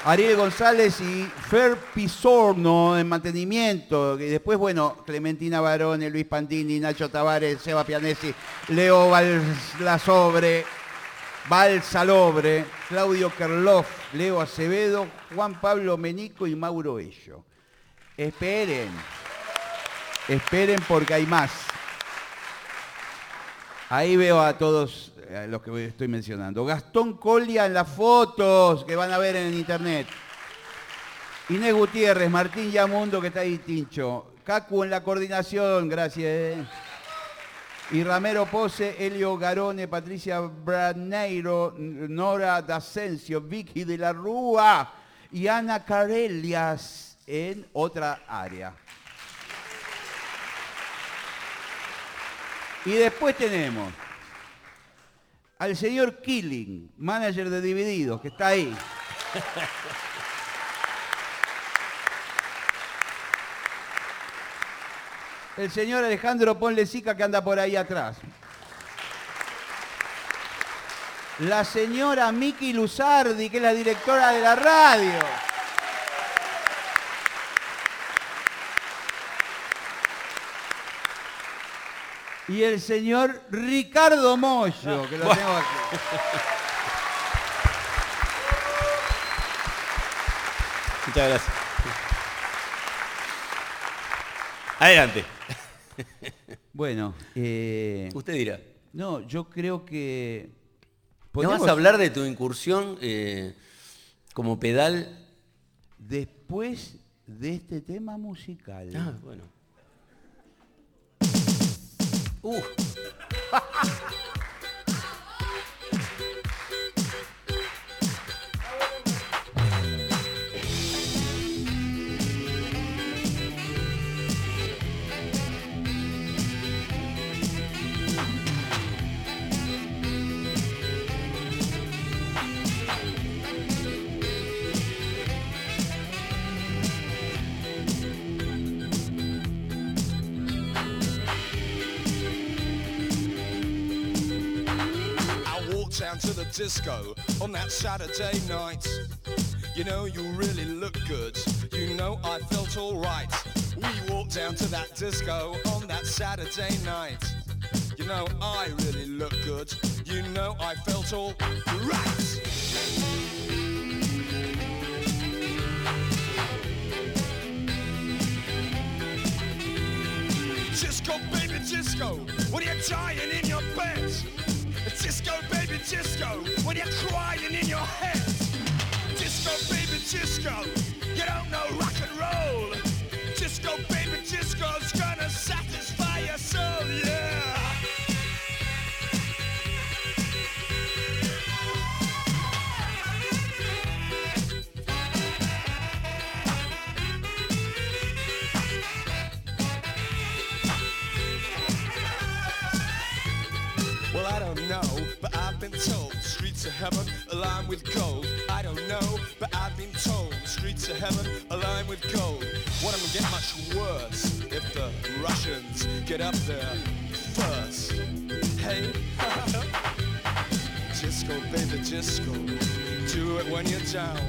[SPEAKER 1] Ariel González y Fer Pisorno en mantenimiento. Y después, bueno, Clementina Barone, Luis Pandini, Nacho Tavares, Seba Pianesi, Leo Balsasobre, Balsalobre, Claudio Kerloff, Leo Acevedo, Juan Pablo Menico y Mauro Ello. Esperen, esperen porque hay más. Ahí veo a todos eh, los que estoy mencionando. Gastón Colia en las fotos que van a ver en internet. Inés Gutiérrez, Martín Yamundo que está ahí, Tincho. Cacu en la coordinación, gracias. eh. Y Ramero Pose, Elio Garone, Patricia Braneiro, Nora D'Asensio, Vicky de la Rúa y Ana Carelias en otra área. Y después tenemos al señor Killing, manager de Divididos, que está ahí. <laughs> El señor Alejandro Ponlecica que anda por ahí atrás. La señora Miki Luzardi, que es la directora de la radio. Y el señor Ricardo Mollo, que lo tengo aquí.
[SPEAKER 2] Muchas gracias. Adelante.
[SPEAKER 1] Bueno, eh,
[SPEAKER 2] Usted dirá.
[SPEAKER 1] no, yo creo que...
[SPEAKER 2] ¿No vas
[SPEAKER 1] podemos-
[SPEAKER 2] a hablar de tu incursión eh, como pedal?
[SPEAKER 1] Después de este tema musical.
[SPEAKER 2] Ah, bueno. Uh, <laughs>
[SPEAKER 3] down to the disco on that Saturday night. You know, you really look good. You know, I felt alright. We walked down to that disco on that Saturday night. You know, I really look good. You know, I felt all right. Disco, baby, disco, What are you're dying in your bed. Disco, baby, disco, when you're crying in your head. Disco, baby, disco, you don't know rock and roll. Disco, baby, disco's gonna satisfy your soul, yeah. Been told streets of heaven are lined with gold. I don't know, but I've been told streets of heaven are lined with gold. What am gonna get much worse if the Russians get up there first? Hey, <laughs> disco, baby, disco. Do it when you're down.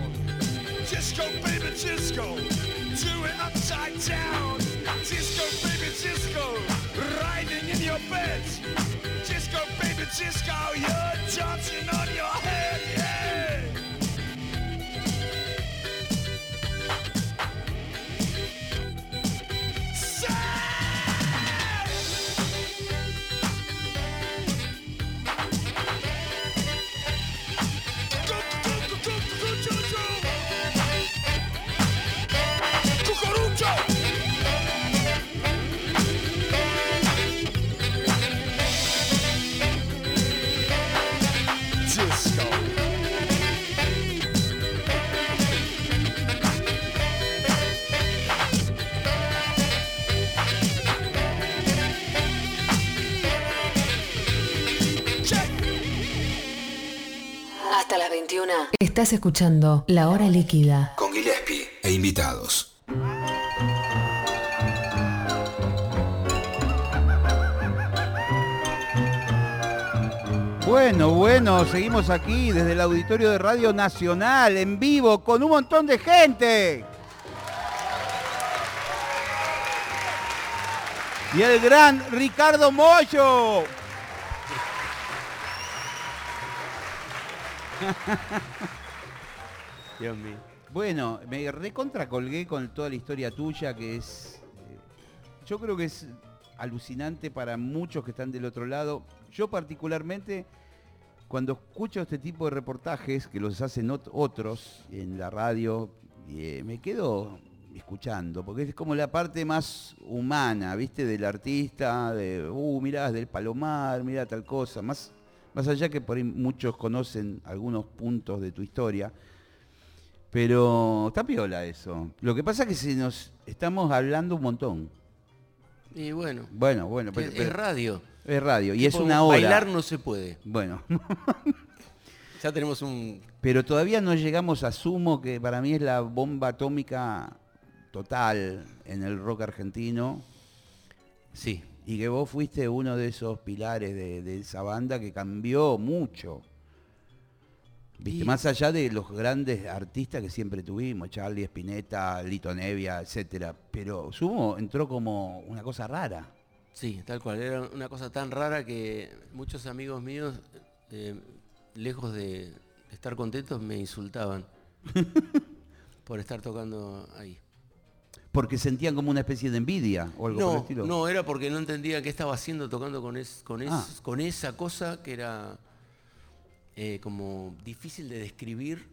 [SPEAKER 3] Disco, baby, disco. Do it upside down. Disco, baby, disco. Riding in your bed. Baby. You're dancing on your head.
[SPEAKER 4] 21. Estás escuchando La Hora Líquida.
[SPEAKER 5] Con Gillespie e invitados.
[SPEAKER 1] Bueno, bueno, seguimos aquí desde el auditorio de Radio Nacional, en vivo, con un montón de gente. Y el gran Ricardo Mollo. <laughs> Dios. Bueno, me recontra colgué con toda la historia tuya, que es... eh, Yo creo que es alucinante para muchos que están del otro lado. Yo particularmente, cuando escucho este tipo de reportajes, que los hacen ot- otros en la radio, eh, me quedo escuchando, porque es como la parte más humana, ¿viste? Del artista, de, uh, mirá, del Palomar, mirá tal cosa, más, más allá que por ahí muchos conocen algunos puntos de tu historia. Pero está piola eso. Lo que pasa es que si nos estamos hablando un montón.
[SPEAKER 2] Y bueno,
[SPEAKER 1] Bueno, bueno, pero,
[SPEAKER 2] es, radio.
[SPEAKER 1] es radio y es una hora.
[SPEAKER 2] Bailar no se puede.
[SPEAKER 1] Bueno, <laughs>
[SPEAKER 2] Ya tenemos un...
[SPEAKER 1] pero todavía no llegamos a Sumo, que para mí es la bomba atómica total en el rock argentino.
[SPEAKER 2] Sí,
[SPEAKER 1] Y que vos fuiste uno de esos pilares de, de esa banda que cambió mucho. Viste,
[SPEAKER 2] Y-
[SPEAKER 1] más allá de los grandes artistas que siempre tuvimos, Charlie Spinetta, Lito Nevia, etcétera. Pero Sumo entró como una cosa rara.
[SPEAKER 2] sí, tal cual. Era una cosa tan rara que muchos amigos míos, eh, lejos de estar contentos, me insultaban <laughs> por estar tocando ahí.
[SPEAKER 1] Porque sentían como una especie de envidia o algo por el
[SPEAKER 2] No,
[SPEAKER 1] estilo.
[SPEAKER 2] no, era porque no entendía qué estaba haciendo tocando con, es- con, es-
[SPEAKER 1] Ah.
[SPEAKER 2] con esa cosa que era eh, como difícil de describir,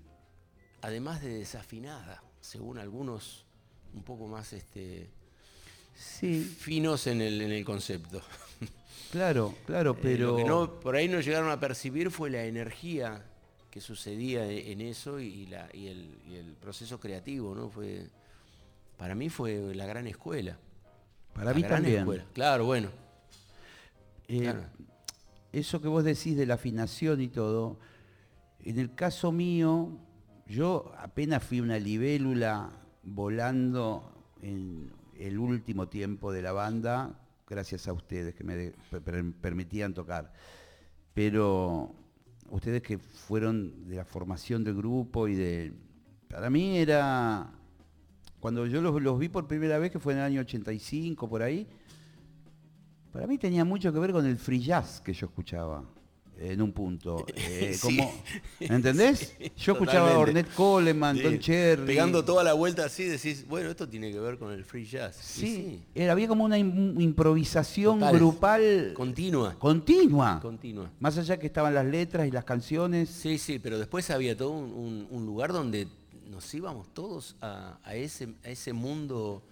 [SPEAKER 2] además de desafinada, según algunos un poco más este,
[SPEAKER 1] Sí,
[SPEAKER 2] finos en el, en el concepto.
[SPEAKER 1] claro, claro,
[SPEAKER 2] Eh,
[SPEAKER 1] pero...
[SPEAKER 2] lo que no, por ahí no llegaron a percibir fue la energía que sucedía e- en eso y, la- y el, y el proceso creativo, ¿no? Fue, para mí fue la gran escuela.
[SPEAKER 1] Para
[SPEAKER 2] La
[SPEAKER 1] mí
[SPEAKER 2] gran
[SPEAKER 1] también.
[SPEAKER 2] escuela. Claro, bueno.
[SPEAKER 1] Eh,
[SPEAKER 2] claro.
[SPEAKER 1] Eso que vos decís de la afinación y todo, en el caso mío, yo apenas fui una libélula volando en el último tiempo de la banda, gracias a ustedes que me de- per- per- permitían tocar. Pero ustedes que fueron de la formación del grupo y de... Para mí era... Cuando yo los, los vi por primera vez, que fue en el año 85, por ahí, para mí tenía mucho que ver con el free jazz que yo escuchaba en un punto. <laughs> Eh,
[SPEAKER 2] Sí.
[SPEAKER 1] como- ¿Entendés? yo escuchaba a. Ornette Coleman,
[SPEAKER 2] Sí,
[SPEAKER 1] Don Cherry.
[SPEAKER 2] Pegando toda la vuelta así, decís, bueno, esto tiene que ver con el free jazz.
[SPEAKER 1] Sí, Era, había como una im- improvisación
[SPEAKER 2] Total.
[SPEAKER 1] grupal
[SPEAKER 2] Continua.
[SPEAKER 1] continua.
[SPEAKER 2] Continua.
[SPEAKER 1] Más allá que estaban las letras y las canciones.
[SPEAKER 2] Sí, sí, pero después había todo un, un- un lugar donde nos íbamos todos a, a ese, a ese mundo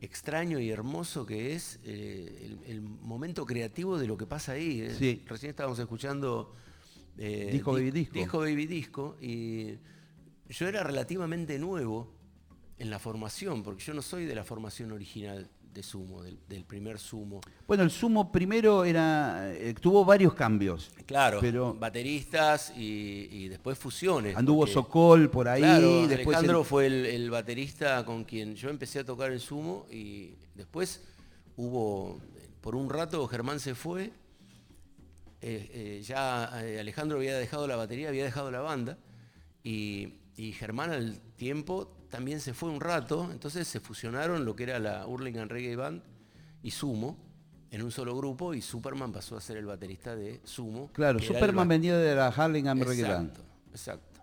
[SPEAKER 2] extraño y hermoso que es eh, el, el momento creativo de lo que pasa ahí. eh.
[SPEAKER 1] Sí.
[SPEAKER 2] Recién estábamos escuchando eh,
[SPEAKER 1] Disco
[SPEAKER 2] Di-
[SPEAKER 1] Baby Disco.
[SPEAKER 2] Disco Baby Disco y yo era relativamente nuevo en la formación, porque yo no soy de la formación original de sumo, del, del primer sumo.
[SPEAKER 1] Bueno, el sumo primero era, eh, tuvo varios cambios.
[SPEAKER 2] Claro,
[SPEAKER 1] Pero-
[SPEAKER 2] bateristas y, y después fusiones.
[SPEAKER 1] Anduvo
[SPEAKER 2] porque-
[SPEAKER 1] Sokol por ahí,
[SPEAKER 2] Claro,
[SPEAKER 1] después
[SPEAKER 2] Alejandro
[SPEAKER 1] el-
[SPEAKER 2] fue el, el baterista con quien yo empecé a tocar el sumo y después hubo, por un rato Germán se fue, eh, eh, ya Alejandro había dejado la batería, había dejado la banda y, y Germán al tiempo también se fue un rato, entonces se fusionaron lo que era la Hurlingham Reggae Band y Sumo en un solo grupo y Superman pasó a ser el baterista de Sumo.
[SPEAKER 1] Claro, Superman venía de la Harlingham Reggae Band.
[SPEAKER 2] Exacto.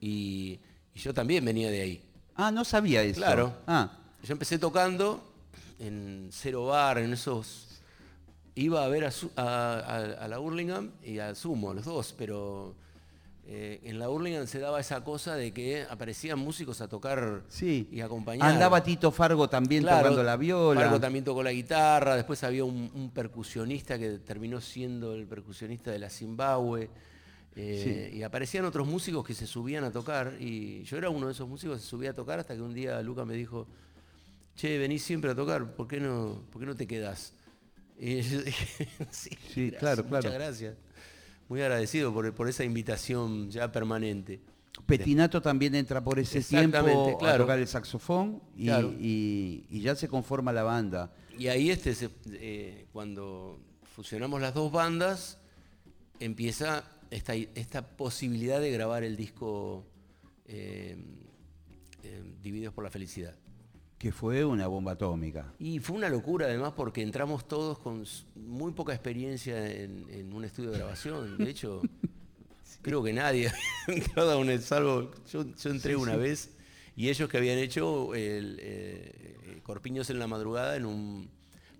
[SPEAKER 2] Y, y yo también venía de ahí.
[SPEAKER 1] Ah, no sabía eso.
[SPEAKER 2] Claro.
[SPEAKER 1] Ah,
[SPEAKER 2] Yo empecé tocando en Cero Bar, en esos... Iba a ver a, Su- a- a- a la Hurlingham y a Sumo, los dos, pero eh, en la Hurlingham se daba esa cosa de que aparecían músicos a tocar
[SPEAKER 1] sí.
[SPEAKER 2] y acompañar.
[SPEAKER 1] Andaba Tito Fargo también
[SPEAKER 2] Claro,
[SPEAKER 1] tocando la viola.
[SPEAKER 2] Fargo también tocó la guitarra, después había un, un percusionista que terminó siendo el percusionista de la Zimbabue. eh, Y aparecían otros músicos que se subían a tocar. Y yo era uno de esos músicos que se subía a tocar hasta que un día Luca me dijo, che, venís siempre a tocar, ¿por qué no, por qué no te quedás? Y yo dije, <laughs> sí,
[SPEAKER 1] Sí,
[SPEAKER 2] gracias,
[SPEAKER 1] claro,
[SPEAKER 2] muchas
[SPEAKER 1] claro.
[SPEAKER 2] gracias. Muy agradecido por, por esa invitación ya permanente.
[SPEAKER 1] Petinato también entra por ese tiempo a
[SPEAKER 2] claro.
[SPEAKER 1] tocar el saxofón y,
[SPEAKER 2] Claro.
[SPEAKER 1] y- y ya se conforma la banda.
[SPEAKER 2] Y ahí este se- eh, cuando fusionamos las dos bandas, empieza esta, esta posibilidad de grabar el disco eh, eh, Divididos por la Felicidad.
[SPEAKER 1] Que fue una bomba atómica.
[SPEAKER 2] Y fue una locura además porque entramos todos con muy poca experiencia en, en un estudio de grabación. De <laughs> hecho, creo que nadie <laughs> ha entrado a un salvo. Yo, yo entré una vez y ellos que habían hecho el, eh, eh, Corpiños en la madrugada en un.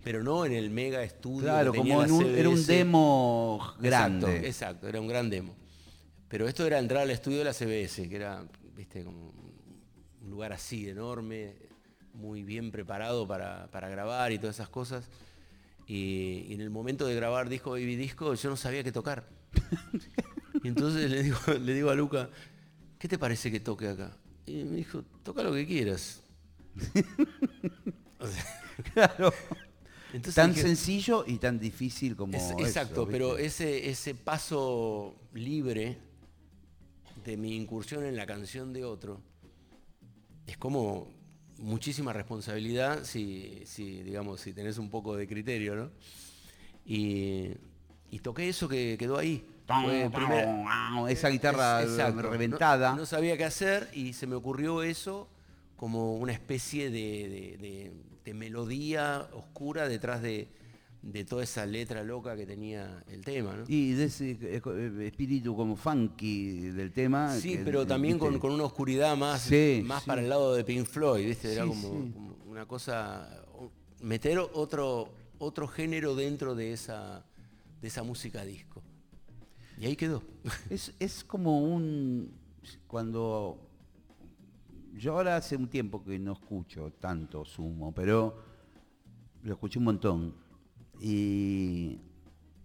[SPEAKER 2] Pero no en el mega estudio.
[SPEAKER 1] Claro,
[SPEAKER 2] que tenía
[SPEAKER 1] como en un, era un demo grande.
[SPEAKER 2] Exacto, exacto, era un gran demo. Pero esto era entrar al estudio de la CBS, que era, viste, como un lugar así, enorme, muy bien preparado para, para grabar y todas esas cosas. Y, y en el momento de grabar disco Baby Disco, yo no sabía qué tocar. y <laughs> entonces le digo, le digo a Luca, ¿qué te parece que toque acá? Y me dijo, toca lo que quieras. <laughs> O sea,
[SPEAKER 1] Claro. <laughs>
[SPEAKER 2] entonces
[SPEAKER 1] tan
[SPEAKER 2] dije,
[SPEAKER 1] sencillo y tan difícil como
[SPEAKER 2] Es-
[SPEAKER 1] eso,
[SPEAKER 2] exacto,
[SPEAKER 1] ¿viste?
[SPEAKER 2] pero ese, ese paso libre de mi incursión en la canción de otro es como muchísima responsabilidad si, si, digamos, si tenés un poco de criterio, ¿no? Y, y toqué eso que quedó ahí. Fue primera-
[SPEAKER 1] Esa guitarra
[SPEAKER 2] es- exacto.
[SPEAKER 1] reventada.
[SPEAKER 2] No, no sabía qué hacer y se me ocurrió eso como una especie de, de- de- de melodía oscura detrás de, de toda esa letra loca que tenía el tema. ¿no?
[SPEAKER 1] Y de ese eh, eh, espíritu como funky del tema.
[SPEAKER 2] sí,
[SPEAKER 1] que,
[SPEAKER 2] pero también con, con una oscuridad más,
[SPEAKER 1] Sí,
[SPEAKER 2] más
[SPEAKER 1] sí.
[SPEAKER 2] para el lado de Pink Floyd, ¿viste? Era
[SPEAKER 1] Sí,
[SPEAKER 2] como,
[SPEAKER 1] sí.
[SPEAKER 2] como una cosa, meter otro, otro género dentro de esa, de esa música disco. Y ahí quedó. <laughs>
[SPEAKER 1] Es, es como un... Cuando... Yo ahora hace un tiempo que no escucho tanto sumo, pero lo escuché un montón. Y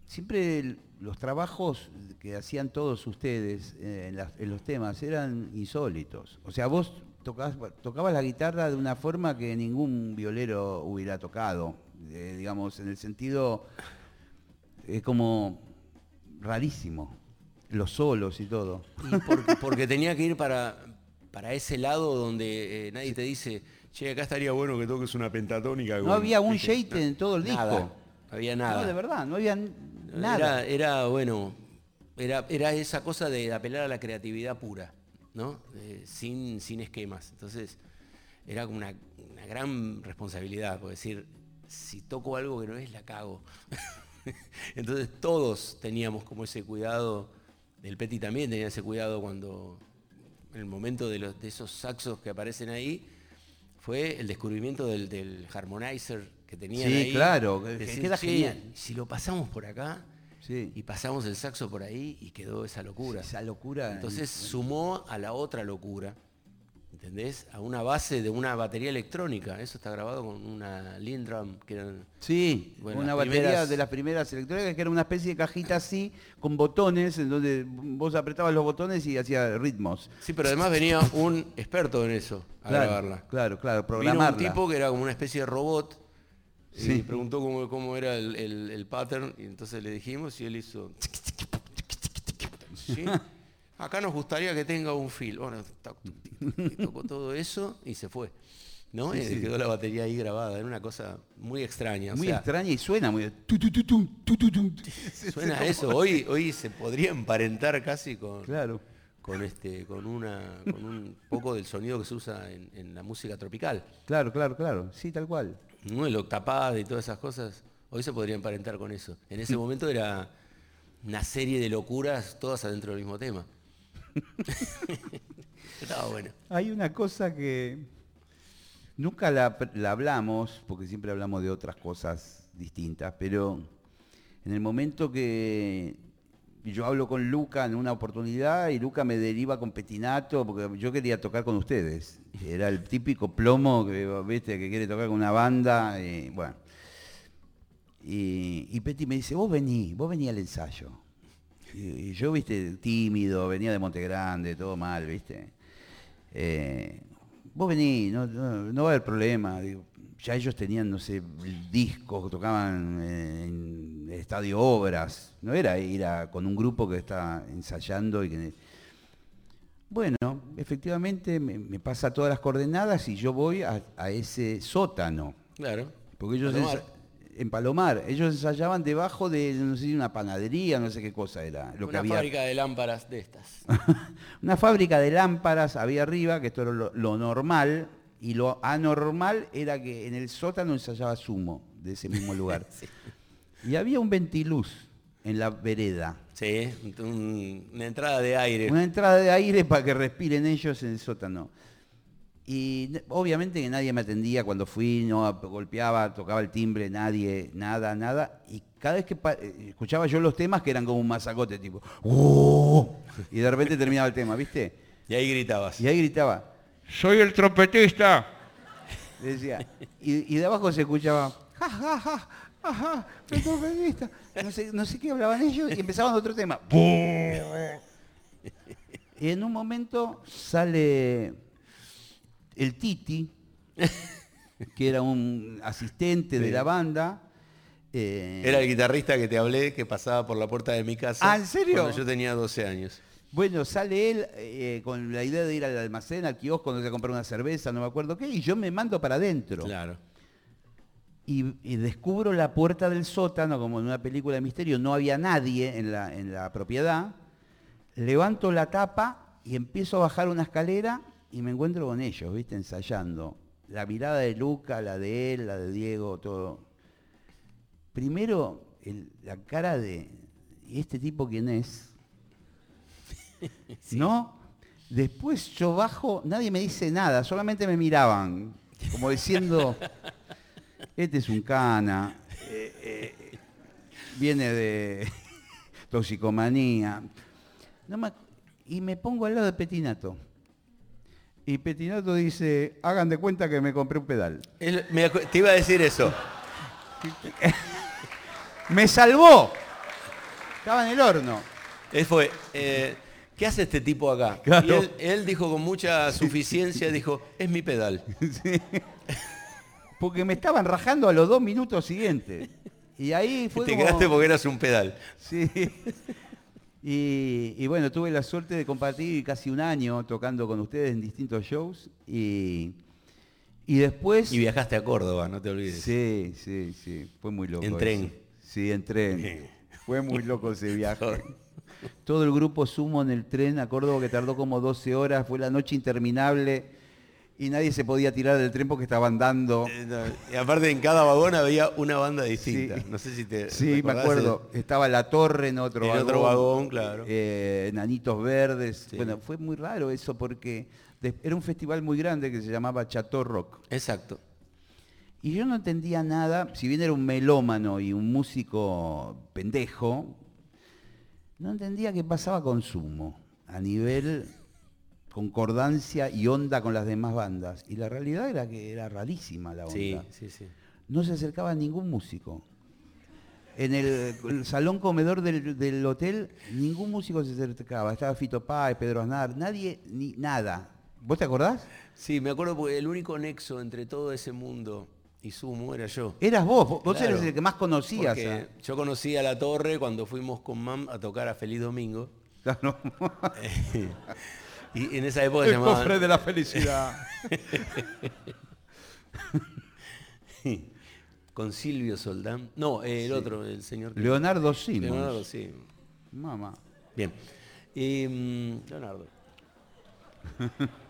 [SPEAKER 1] siempre los trabajos que hacían todos ustedes eh, en, las- en los temas eran insólitos. O sea, vos tocabas, tocabas la guitarra de una forma que ningún violero hubiera tocado. eh, digamos, en el sentido... Es como rarísimo. Los solos y todo.
[SPEAKER 2] Y porque, porque tenía que ir para, para ese lado donde eh, nadie te dice, che, acá estaría bueno que toques una pentatónica.
[SPEAKER 1] No
[SPEAKER 2] con-".
[SPEAKER 1] había un
[SPEAKER 2] ¿Viste?
[SPEAKER 1] shade en todo el disco.
[SPEAKER 2] Había nada.
[SPEAKER 1] No, de verdad, no había nada.
[SPEAKER 2] Era, era, bueno, era, era esa cosa de apelar a la creatividad pura, ¿no? Eh, sin, sin esquemas. Entonces, era como una, una gran responsabilidad, por decir, si toco algo que no es, la cago. <laughs> Entonces todos teníamos como ese cuidado, el Petty también tenía ese cuidado cuando, en el momento de, los, de esos saxos que aparecen ahí, fue el descubrimiento del, del harmonizer que tenían
[SPEAKER 1] Sí,
[SPEAKER 2] ahí.
[SPEAKER 1] claro, que
[SPEAKER 2] Decir,
[SPEAKER 1] queda
[SPEAKER 2] "Che,
[SPEAKER 1] genial".
[SPEAKER 2] Si lo pasamos por acá
[SPEAKER 1] Sí.
[SPEAKER 2] y pasamos el saxo por ahí y quedó esa locura.
[SPEAKER 1] Esa locura.
[SPEAKER 2] Entonces sumó a la otra locura ¿entendés? A una base de una batería electrónica. Eso está grabado con una Lindrum, que eran...
[SPEAKER 1] Sí,
[SPEAKER 2] Bueno,
[SPEAKER 1] una batería
[SPEAKER 2] primeras-
[SPEAKER 1] de las primeras electrónicas que era una especie de cajita así, con botones, en donde vos apretabas los botones y hacía ritmos.
[SPEAKER 2] Sí, pero además venía un experto en eso a
[SPEAKER 1] claro,
[SPEAKER 2] grabarla.
[SPEAKER 1] Claro, claro,
[SPEAKER 2] Vino
[SPEAKER 1] programarla.
[SPEAKER 2] un tipo que era como una especie de robot
[SPEAKER 1] Sí.
[SPEAKER 2] y preguntó cómo, cómo era el, el- el pattern y entonces le dijimos y él hizo... <laughs> ¿Sí? Acá nos gustaría que tenga un fil. Bueno, tocó todo eso y se fue. ¿no? y quedó la batería ahí grabada. Era una cosa muy extraña. o
[SPEAKER 1] Muy
[SPEAKER 2] sea,
[SPEAKER 1] extraña y suena muy...
[SPEAKER 2] Suena a eso. Hoy, hoy se podría emparentar casi con,
[SPEAKER 1] Claro.
[SPEAKER 2] con, este, con, una, con un poco del sonido que se usa en, en la música tropical.
[SPEAKER 1] Claro, claro, claro. Sí, tal cual.
[SPEAKER 2] ¿No? El octapad y todas esas cosas. Hoy se podría emparentar con eso. En ese momento era una serie de locuras, todas adentro del mismo tema. <laughs> Bueno.
[SPEAKER 1] Hay una cosa que nunca la, la hablamos, porque siempre hablamos de otras cosas distintas, pero en el momento que yo hablo con Luca en una oportunidad y Luca me deriva con Petinato, porque yo quería tocar con ustedes. Era el típico plomo que, ¿viste? que quiere tocar con una banda. Y, bueno. Y, Peti me dice, vos vení, vos vení al ensayo. Y, yo, viste, tímido, venía de Monte Grande, todo mal, viste. Eh, vos vení, no, no- no va a haber problema. Ya ellos tenían, no sé, discos, tocaban en el Estadio Obras. No era ir a- con un grupo que está ensayando y que... Bueno, efectivamente me, me pasa todas las coordenadas y yo voy a, a ese sótano.
[SPEAKER 2] Claro.
[SPEAKER 1] Porque ellos
[SPEAKER 2] Palomar.
[SPEAKER 1] en Palomar, ellos ensayaban debajo de, no sé, una panadería, no sé qué cosa era. Lo que
[SPEAKER 2] Una
[SPEAKER 1] había.
[SPEAKER 2] fábrica de lámparas de estas. <laughs>
[SPEAKER 1] Una fábrica de lámparas había arriba, que esto era lo, lo normal, y lo anormal era que en el sótano ensayaba Sumo, de ese mismo <laughs> lugar. Y había un ventiluz en la vereda.
[SPEAKER 2] Sí, un- una entrada de aire.
[SPEAKER 1] Una entrada de aire para que respiren ellos en el sótano. Y obviamente que nadie me atendía cuando fui, no golpeaba, tocaba el timbre, nadie, nada, nada. Y cada vez que eh, escuchaba yo los temas que eran como un masacote, tipo, "Oh", y de repente terminaba el tema, ¿viste?
[SPEAKER 2] Y ahí gritabas.
[SPEAKER 1] Y ahí gritaba, soy el trompetista. Decía. Y, y de abajo se escuchaba, ja, ja, ja, ajá, el trompetista. No sé, no sé qué hablaban ellos y empezaban otro tema. <laughs> Y en un momento sale el Titi, que era un asistente de la banda. eh,
[SPEAKER 2] Era el guitarrista que te hablé que pasaba por la puerta de mi casa.
[SPEAKER 1] Ah, ¿en serio?
[SPEAKER 2] Cuando yo tenía 12 años.
[SPEAKER 1] Bueno, sale él eh, con la idea de ir al almacén, al kiosco, donde se comprar una cerveza, no me acuerdo qué, y yo me mando para adentro.
[SPEAKER 2] Claro.
[SPEAKER 1] Y, y descubro la puerta del sótano, como en una película de misterio, no había nadie en la, en la propiedad. Levanto la tapa y empiezo a bajar una escalera y me encuentro con ellos, ¿viste? Ensayando. La mirada de Luca, la de él, la de Diego, todo. Primero, el- la cara de, ¿y este tipo quién es? <laughs> ¿No? Después yo bajo, nadie me dice nada, solamente me miraban, como diciendo, <laughs> este es un cana, eh, eh, <laughs> viene de toxicomanía. No me y me pongo al lado de Petinato. Y Petinato dice, hagan de cuenta que me compré un pedal.
[SPEAKER 2] Me te iba a decir eso.
[SPEAKER 1] ¡Me salvó! Estaba en el horno.
[SPEAKER 2] Él fue, eh, ¿qué hace este tipo acá?
[SPEAKER 1] Claro.
[SPEAKER 2] Y él, él dijo con mucha <laughs> suficiencia, dijo, es mi pedal. <laughs>
[SPEAKER 1] Porque me estaban rajando a los dos minutos siguientes. Y ahí
[SPEAKER 2] Y te
[SPEAKER 1] como-
[SPEAKER 2] quedaste porque eras un pedal.
[SPEAKER 1] Sí. Y, y bueno, tuve la suerte de compartir casi un año tocando con ustedes en distintos shows. Y, y después...
[SPEAKER 2] Y viajaste a Córdoba, no te olvides.
[SPEAKER 1] Sí, sí, sí. Fue muy loco.
[SPEAKER 2] En
[SPEAKER 1] eso.
[SPEAKER 2] tren.
[SPEAKER 1] Sí, en tren. Fue muy loco ese viaje. <laughs> Todo el grupo sumo en el tren a Córdoba que tardó como 12 horas. Fue la noche interminable y nadie se podía tirar del tren porque estaban dando.
[SPEAKER 2] Eh, no, Y aparte en cada vagón había una banda distinta.
[SPEAKER 1] Sí.
[SPEAKER 2] No sé si te
[SPEAKER 1] Sí, me acuerdo. Estaba La Torre en otro
[SPEAKER 2] En
[SPEAKER 1] vagón.
[SPEAKER 2] otro vagón, claro.
[SPEAKER 1] eh, Nanitos Verdes.
[SPEAKER 2] Sí.
[SPEAKER 1] Bueno, fue muy raro eso porque era un festival muy grande que se llamaba Chateau Rock.
[SPEAKER 2] Exacto.
[SPEAKER 1] Y yo no entendía nada, si bien era un melómano y un músico pendejo, no entendía qué pasaba con Sumo a nivel concordancia y onda con las demás bandas. Y la realidad era que era rarísima la onda.
[SPEAKER 2] Sí, sí, sí.
[SPEAKER 1] No se acercaba ningún músico. En el, el salón comedor del, del hotel, ningún músico se acercaba. Estaba Fito Páez, Pedro Aznar, nadie, ni nada. ¿Vos te acordás?
[SPEAKER 2] Sí, me acuerdo porque el único nexo entre todo ese mundo y Sumo era yo.
[SPEAKER 1] Eras vos, vos
[SPEAKER 2] Claro.
[SPEAKER 1] eres el que más conocías.
[SPEAKER 2] Yo conocí a La Torre cuando fuimos con Mam a tocar a Feliz Domingo.
[SPEAKER 1] Claro. <laughs>
[SPEAKER 2] y en esa época se
[SPEAKER 1] El
[SPEAKER 2] llamaban...
[SPEAKER 1] cofre de la felicidad. <laughs>
[SPEAKER 2] con Silvio Soldán. No, el otro, el señor...
[SPEAKER 1] Leonardo Simons.
[SPEAKER 2] Leonardo, sí.
[SPEAKER 1] Mamá.
[SPEAKER 2] Bien. Mm, Leonardo. <laughs>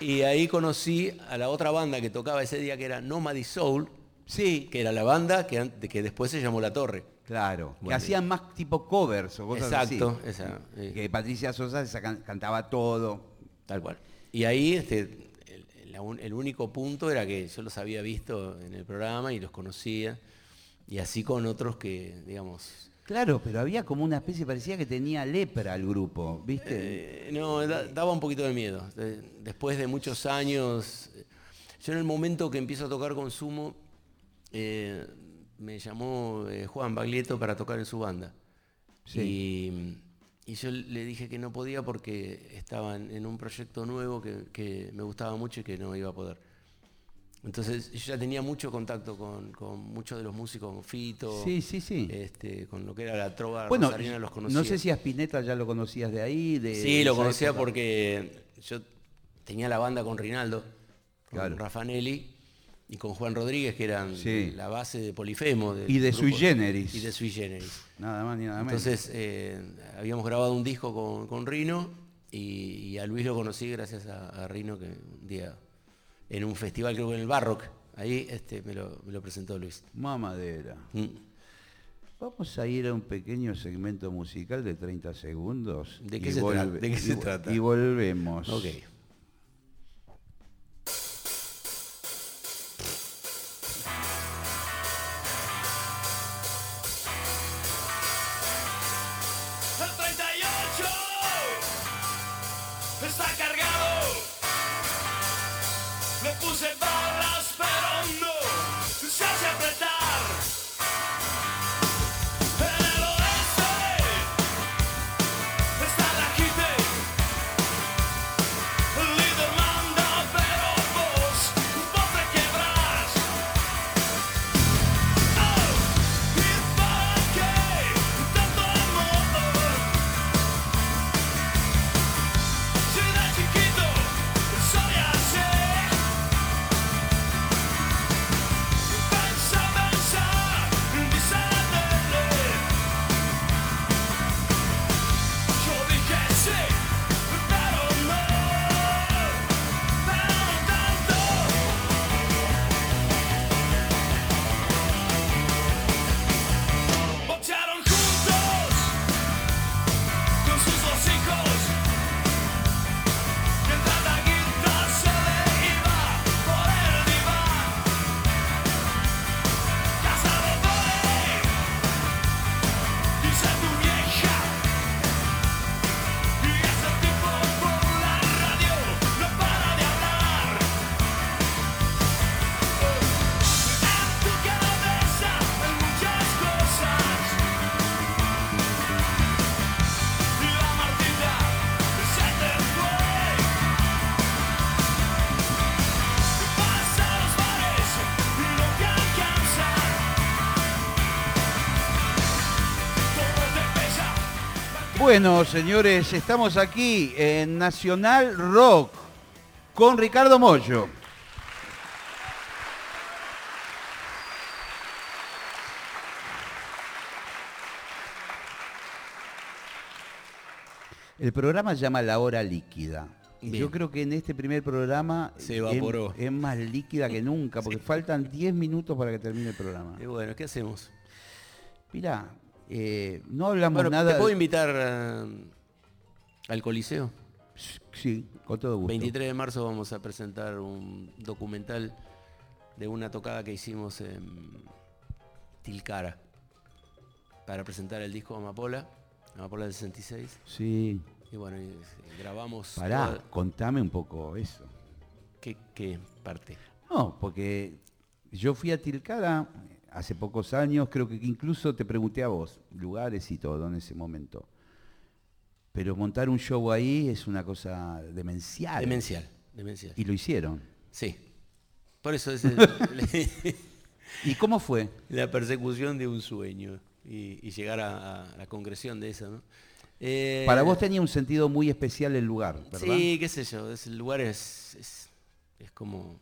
[SPEAKER 2] Y ahí conocí a la otra banda que tocaba ese día que era Nomady Soul,
[SPEAKER 1] Sí,
[SPEAKER 2] que era la banda que, que después se llamó La Torre.
[SPEAKER 1] claro. que hacían más tipo covers o cosas
[SPEAKER 2] Exacto,
[SPEAKER 1] así.
[SPEAKER 2] esa, eh.
[SPEAKER 1] Que Patricia Sosa cantaba todo.
[SPEAKER 2] Tal cual. Y ahí este, el único punto era que yo los había visto en el programa y los conocía. Y así con otros que, digamos...
[SPEAKER 1] Claro, pero había como una especie, parecía que tenía lepra el grupo, ¿viste?
[SPEAKER 2] eh, no, da- daba un poquito de miedo. De- después de muchos años, eh, yo en el momento que empiezo a tocar con Sumo, eh, me llamó eh, Juan Baglietto para tocar en su banda. Y, y yo le dije que no podía porque estaba en, en un proyecto nuevo que, que me gustaba mucho y que no iba a poder. Entonces yo ya tenía mucho contacto con, con muchos de los músicos, con Fito,
[SPEAKER 1] Sí, sí, sí.
[SPEAKER 2] este, con lo que era la trova
[SPEAKER 1] bueno,
[SPEAKER 2] rosarina, los conocía.
[SPEAKER 1] no sé si a Spinetta ya lo conocías de ahí. De
[SPEAKER 2] Sí, lo conocía
[SPEAKER 1] época.
[SPEAKER 2] porque yo tenía la banda con Rinaldo, con
[SPEAKER 1] Claro.
[SPEAKER 2] Raffanelli y con Juan Rodríguez, que eran
[SPEAKER 1] Sí.
[SPEAKER 2] la base de Polifemo.
[SPEAKER 1] Y de
[SPEAKER 2] grupo-
[SPEAKER 1] Sui Generis.
[SPEAKER 2] Y de Sui Generis.
[SPEAKER 1] Nada más ni nada menos.
[SPEAKER 2] Entonces, eh, habíamos grabado un disco con, con Rino y, y a Luis lo conocí gracias a, a Rino, que un día en un festival, creo que en el Barrock, ahí este, me, lo, me lo presentó Luis.
[SPEAKER 1] Mamadera.
[SPEAKER 2] Mm.
[SPEAKER 1] Vamos a ir a un pequeño segmento musical de 30 segundos.
[SPEAKER 2] ¿De qué se tra-
[SPEAKER 1] volve-
[SPEAKER 2] de qué
[SPEAKER 1] y
[SPEAKER 2] se
[SPEAKER 1] vo-
[SPEAKER 2] trata?
[SPEAKER 1] Y volvemos.
[SPEAKER 2] Ok.
[SPEAKER 1] Bueno, señores, estamos aquí en Nacional Rock con Ricardo Mollo. El programa se llama La Hora Líquida. Y
[SPEAKER 2] Bien.
[SPEAKER 1] Yo creo que en este primer programa
[SPEAKER 2] Se evaporó.
[SPEAKER 1] Es, más líquida que nunca, porque faltan 10 minutos para que termine el programa.
[SPEAKER 2] Y bueno, ¿qué hacemos?
[SPEAKER 1] Mirá, eh, no hablamos
[SPEAKER 2] Bueno,
[SPEAKER 1] nada...
[SPEAKER 2] ¿te puedo invitar eh, al Coliseo?
[SPEAKER 1] Sí, con todo gusto.
[SPEAKER 2] 23 de marzo vamos a presentar un documental de una tocada que hicimos en Tilcara para presentar el disco Amapola, Amapola del 66.
[SPEAKER 1] Sí.
[SPEAKER 2] Y bueno, eh, grabamos...
[SPEAKER 1] Pará,
[SPEAKER 2] toda-
[SPEAKER 1] contame un poco eso.
[SPEAKER 2] ¿Qué, qué parte?
[SPEAKER 1] No, porque yo fui a Tilcara hace pocos años, creo que incluso te pregunté a vos, lugares y todo en ese momento. Pero montar un show ahí es una cosa demencial.
[SPEAKER 2] Demencial, demencial.
[SPEAKER 1] Y lo hicieron.
[SPEAKER 2] Sí. Por eso es el- <laughs>
[SPEAKER 1] ¿Y cómo fue? <laughs>
[SPEAKER 2] la persecución de un sueño y, y llegar a, a la concreción de eso, ¿no? Eh,
[SPEAKER 1] Para vos tenía un sentido muy especial el lugar, ¿verdad?
[SPEAKER 2] Sí, qué sé yo, es- el lugar es, es, es como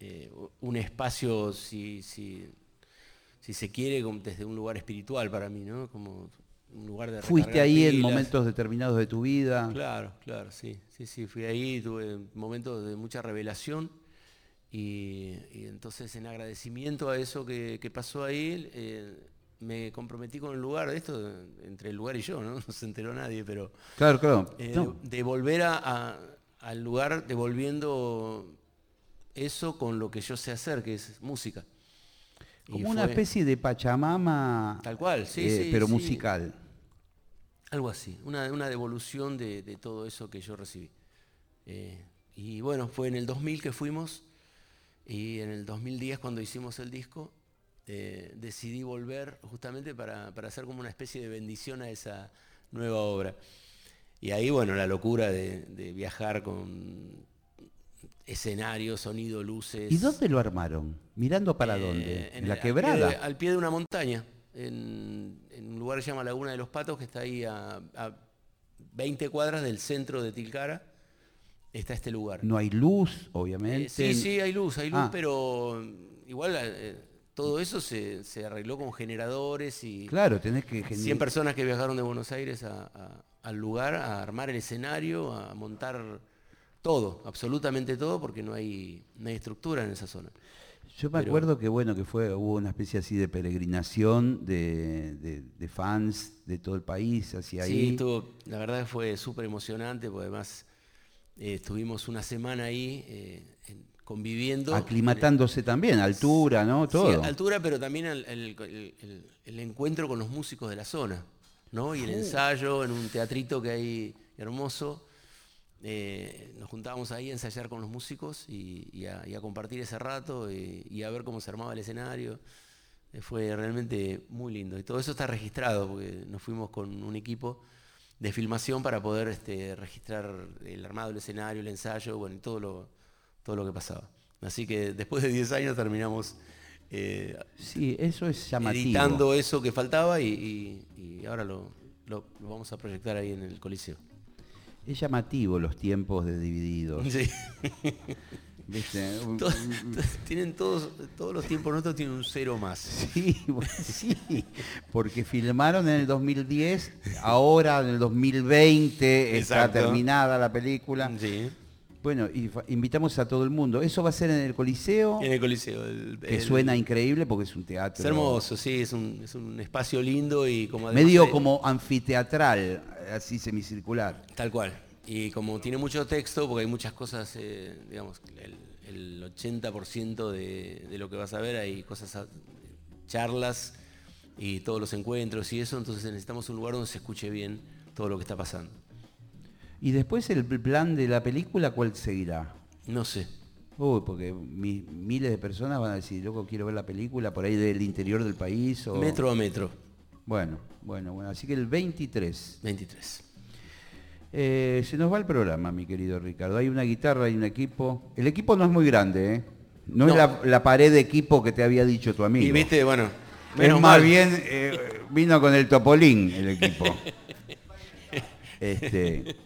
[SPEAKER 2] eh, un espacio, si, si, si se quiere, desde un lugar espiritual para mí, ¿no? Como un lugar de
[SPEAKER 1] Fuiste ahí en momentos determinados de tu vida.
[SPEAKER 2] Claro, claro, sí, sí, sí, fui ahí, tuve momentos de mucha revelación y, y entonces en agradecimiento a eso que, que pasó ahí, eh, me comprometí con el lugar, esto entre el lugar y yo, ¿no? <laughs> No se enteró nadie, pero
[SPEAKER 1] Claro, claro.
[SPEAKER 2] eh,
[SPEAKER 1] No,
[SPEAKER 2] de, de volver a- a- al lugar devolviendo eso con lo que yo sé hacer, que es música. Y
[SPEAKER 1] como una
[SPEAKER 2] fue
[SPEAKER 1] especie de Pachamama,
[SPEAKER 2] Tal cual, sí,
[SPEAKER 1] eh,
[SPEAKER 2] sí,
[SPEAKER 1] pero
[SPEAKER 2] sí.
[SPEAKER 1] musical.
[SPEAKER 2] Algo así, una, una devolución de, de todo eso que yo recibí. Eh, y bueno, fue en el 2000 que fuimos y en el 2010 cuando hicimos el disco eh, decidí volver justamente para, para hacer como una especie de bendición a esa nueva obra. Y ahí, bueno, la locura de, de viajar con escenario, sonido, luces.
[SPEAKER 1] ¿Y dónde lo armaron? ¿Mirando para
[SPEAKER 2] Eh,
[SPEAKER 1] dónde?
[SPEAKER 2] en
[SPEAKER 1] ¿En la
[SPEAKER 2] el-
[SPEAKER 1] quebrada?
[SPEAKER 2] Al pie, de, al pie de una montaña, en, en un lugar que se llama Laguna de los Patos, que está ahí a, a 20 cuadras del centro de Tilcara, está este lugar.
[SPEAKER 1] No hay luz,
[SPEAKER 2] Eh,
[SPEAKER 1] obviamente.
[SPEAKER 2] sí, sí, hay luz, hay luz,
[SPEAKER 1] Ah.
[SPEAKER 2] pero igual eh, todo eso se, se arregló con generadores y
[SPEAKER 1] Claro, tenés que
[SPEAKER 2] 100
[SPEAKER 1] generar.
[SPEAKER 2] personas que viajaron de Buenos Aires a- a- al lugar a armar el escenario, a montar todo, absolutamente todo, porque no hay, no hay estructura en esa zona.
[SPEAKER 1] Yo me
[SPEAKER 2] pero-
[SPEAKER 1] acuerdo que bueno, que fue, hubo una especie así de peregrinación de, de- de fans de todo el país hacia
[SPEAKER 2] Sí,
[SPEAKER 1] ahí.
[SPEAKER 2] estuvo- la verdad fue súper emocionante, porque además eh, estuvimos una semana ahí eh, en- conviviendo.
[SPEAKER 1] aclimatándose también, altura, ¿no?
[SPEAKER 2] Sí,
[SPEAKER 1] Todo.
[SPEAKER 2] altura, pero también el, el- encuentro con los músicos de la zona, ¿no? Y el ensayo en un teatrito que hay hermoso. Eh, nos juntábamos ahí a ensayar con los músicos y, y a, y a compartir ese rato y, y a ver cómo se armaba el escenario. Eh, fue realmente muy lindo. Y todo eso está registrado, porque nos fuimos con un equipo de filmación para poder este, registrar el armado del escenario, el ensayo, bueno, y todo lo, todo lo que pasaba. Así que después de 10 años terminamos eh,
[SPEAKER 1] Sí, eso es llamativo.
[SPEAKER 2] editando eso que faltaba y, y- y ahora lo, lo- lo vamos a proyectar ahí en el Coliseo.
[SPEAKER 1] Es llamativo los tiempos de divididos.
[SPEAKER 2] Sí. <laughs> tienen todos, todos los tiempos nuestros tienen un cero más.
[SPEAKER 1] Sí, <laughs> bueno, sí, porque filmaron en el 2010, ahora en el 2020 está terminada la película.
[SPEAKER 2] Sí.
[SPEAKER 1] Bueno, y invitamos a todo el mundo. Eso va a ser en el Coliseo,
[SPEAKER 2] En el Coliseo. el-
[SPEAKER 1] que
[SPEAKER 2] el-
[SPEAKER 1] suena increíble porque es un teatro.
[SPEAKER 2] Es hermoso, sí, es un, es un espacio lindo y como
[SPEAKER 1] Medio
[SPEAKER 2] de-
[SPEAKER 1] como anfiteatral, así semicircular.
[SPEAKER 2] Tal cual. Y como tiene mucho texto, porque hay muchas cosas, eh, digamos, el, el 80% de, de lo que vas a ver hay cosas, a- charlas y todos los encuentros y eso, entonces necesitamos un lugar donde se escuche bien todo lo que está pasando.
[SPEAKER 1] Y después el plan de la película, ¿cuál seguirá?
[SPEAKER 2] No sé.
[SPEAKER 1] Uy, porque mi- miles de personas van a decir, loco, quiero ver la película por ahí del interior del país. O...
[SPEAKER 2] Metro a metro,
[SPEAKER 1] Bueno, bueno, bueno. Así que el 23.
[SPEAKER 2] 23.
[SPEAKER 1] Eh, se nos va el programa, mi querido Ricardo. Hay una guitarra, hay un equipo. El equipo no es muy grande, ¿eh? No,
[SPEAKER 2] No.
[SPEAKER 1] es la, la pared de equipo que te había dicho tu amigo.
[SPEAKER 2] Y viste, bueno,
[SPEAKER 1] Es
[SPEAKER 2] menos
[SPEAKER 1] más
[SPEAKER 2] mal.
[SPEAKER 1] bien eh, vino con el topolín el equipo. <laughs> Este,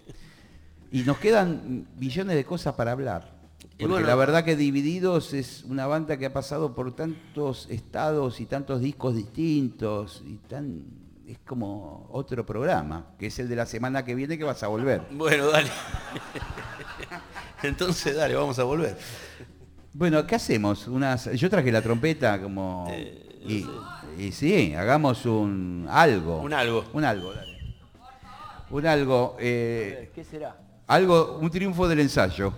[SPEAKER 1] y nos quedan millones de cosas para hablar. Porque
[SPEAKER 2] bueno.
[SPEAKER 1] la verdad que Divididos es una banda que ha pasado por tantos estados y tantos discos distintos y tan es como otro programa, que es el de la semana que viene que vas a volver.
[SPEAKER 2] Bueno, dale. Entonces, dale, vamos a volver.
[SPEAKER 1] Bueno, ¿qué hacemos? Unas, yo traje la trompeta como y, y sí, hagamos un algo.
[SPEAKER 2] Un algo.
[SPEAKER 1] Un algo, dale. Un algo, eh,
[SPEAKER 2] ¿Qué será?
[SPEAKER 1] algo, un triunfo del ensayo,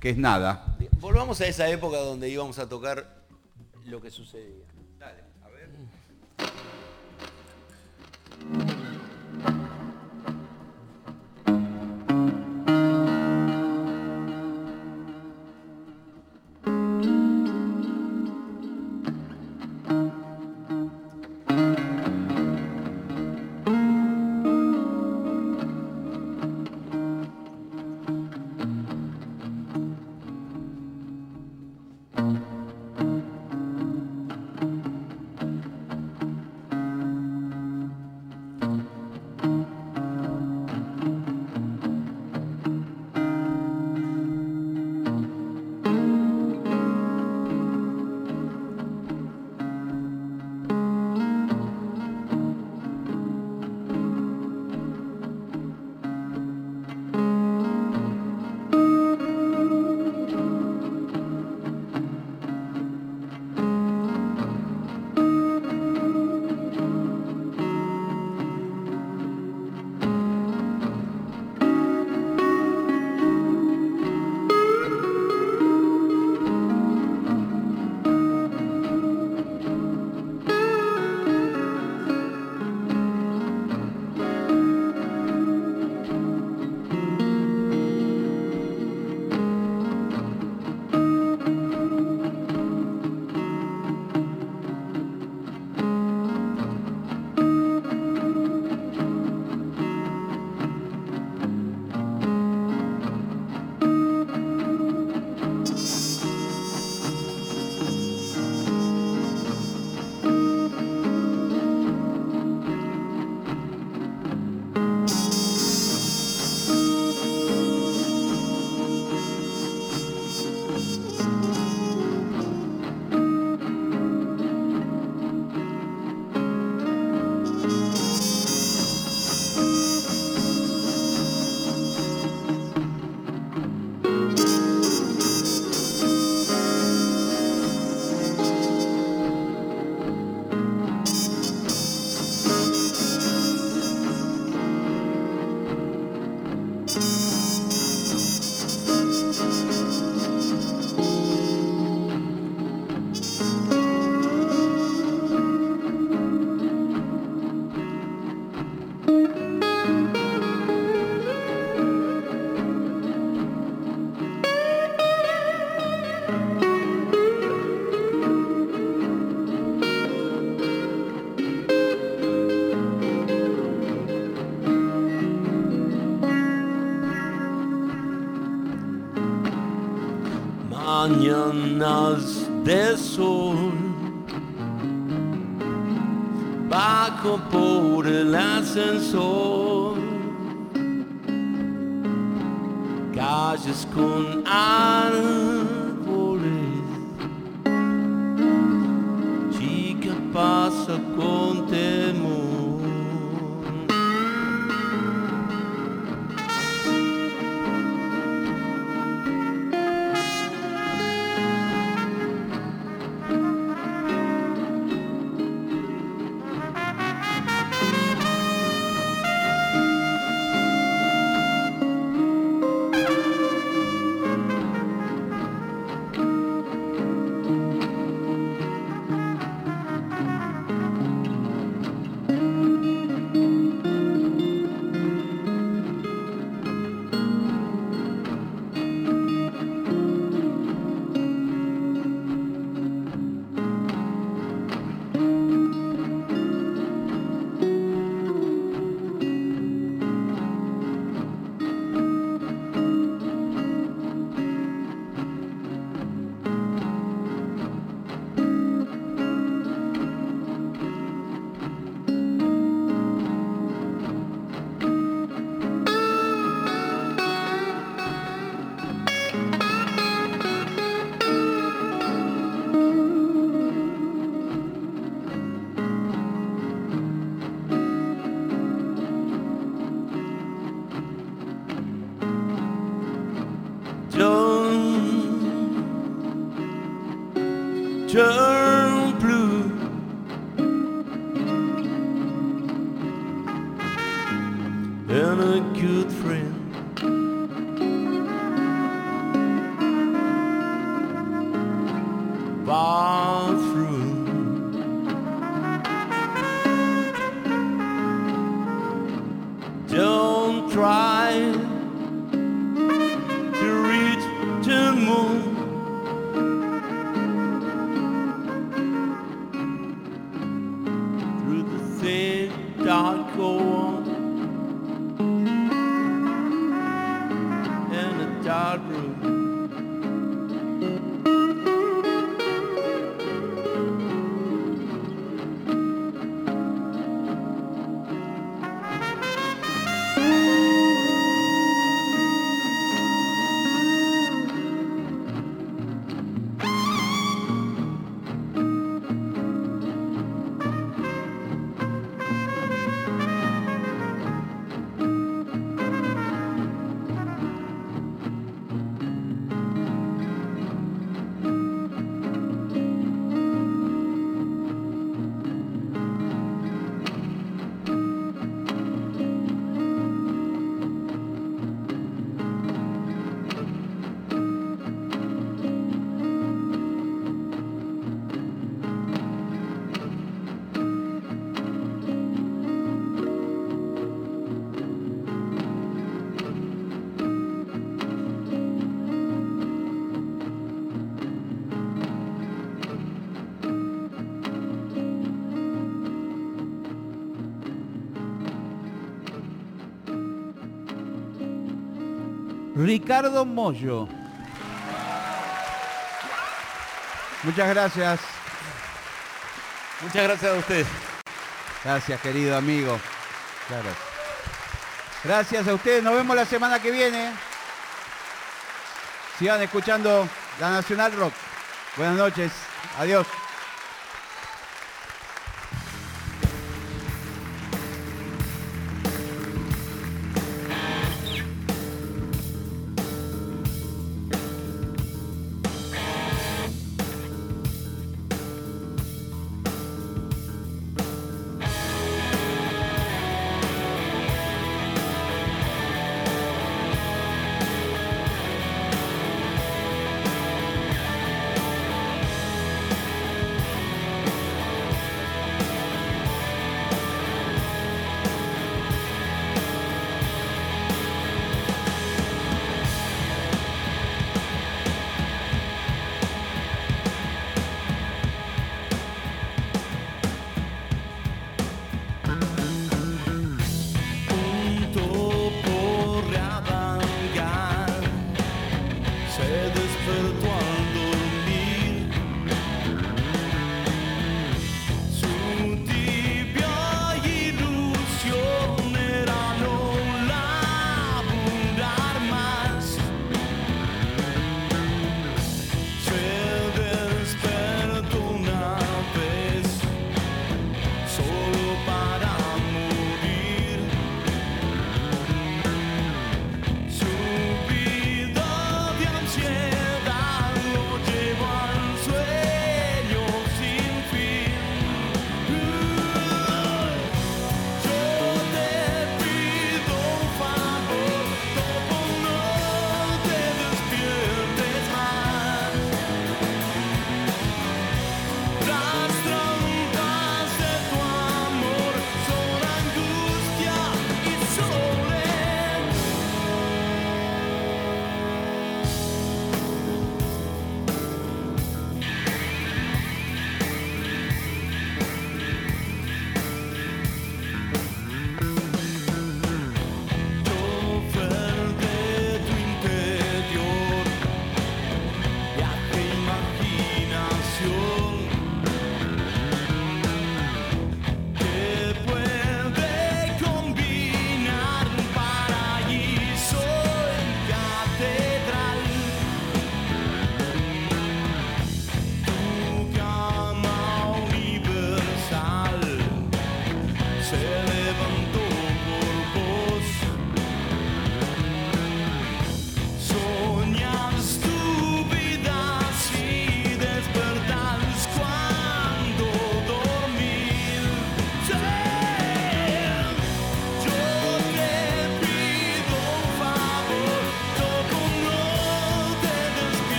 [SPEAKER 1] que es nada.
[SPEAKER 2] Volvamos a esa época donde íbamos a tocar lo que sucedía.
[SPEAKER 1] Dale,
[SPEAKER 2] a ver. De sol. Bajo por el ascensor. Calles con árboles.
[SPEAKER 1] Ricardo Mollo. Muchas gracias.
[SPEAKER 2] Muchas gracias a ustedes.
[SPEAKER 1] Gracias, querido amigo. Claro. Gracias a ustedes. Nos vemos la semana que viene. Sigan escuchando la Nacional Rock. Buenas noches. Adiós.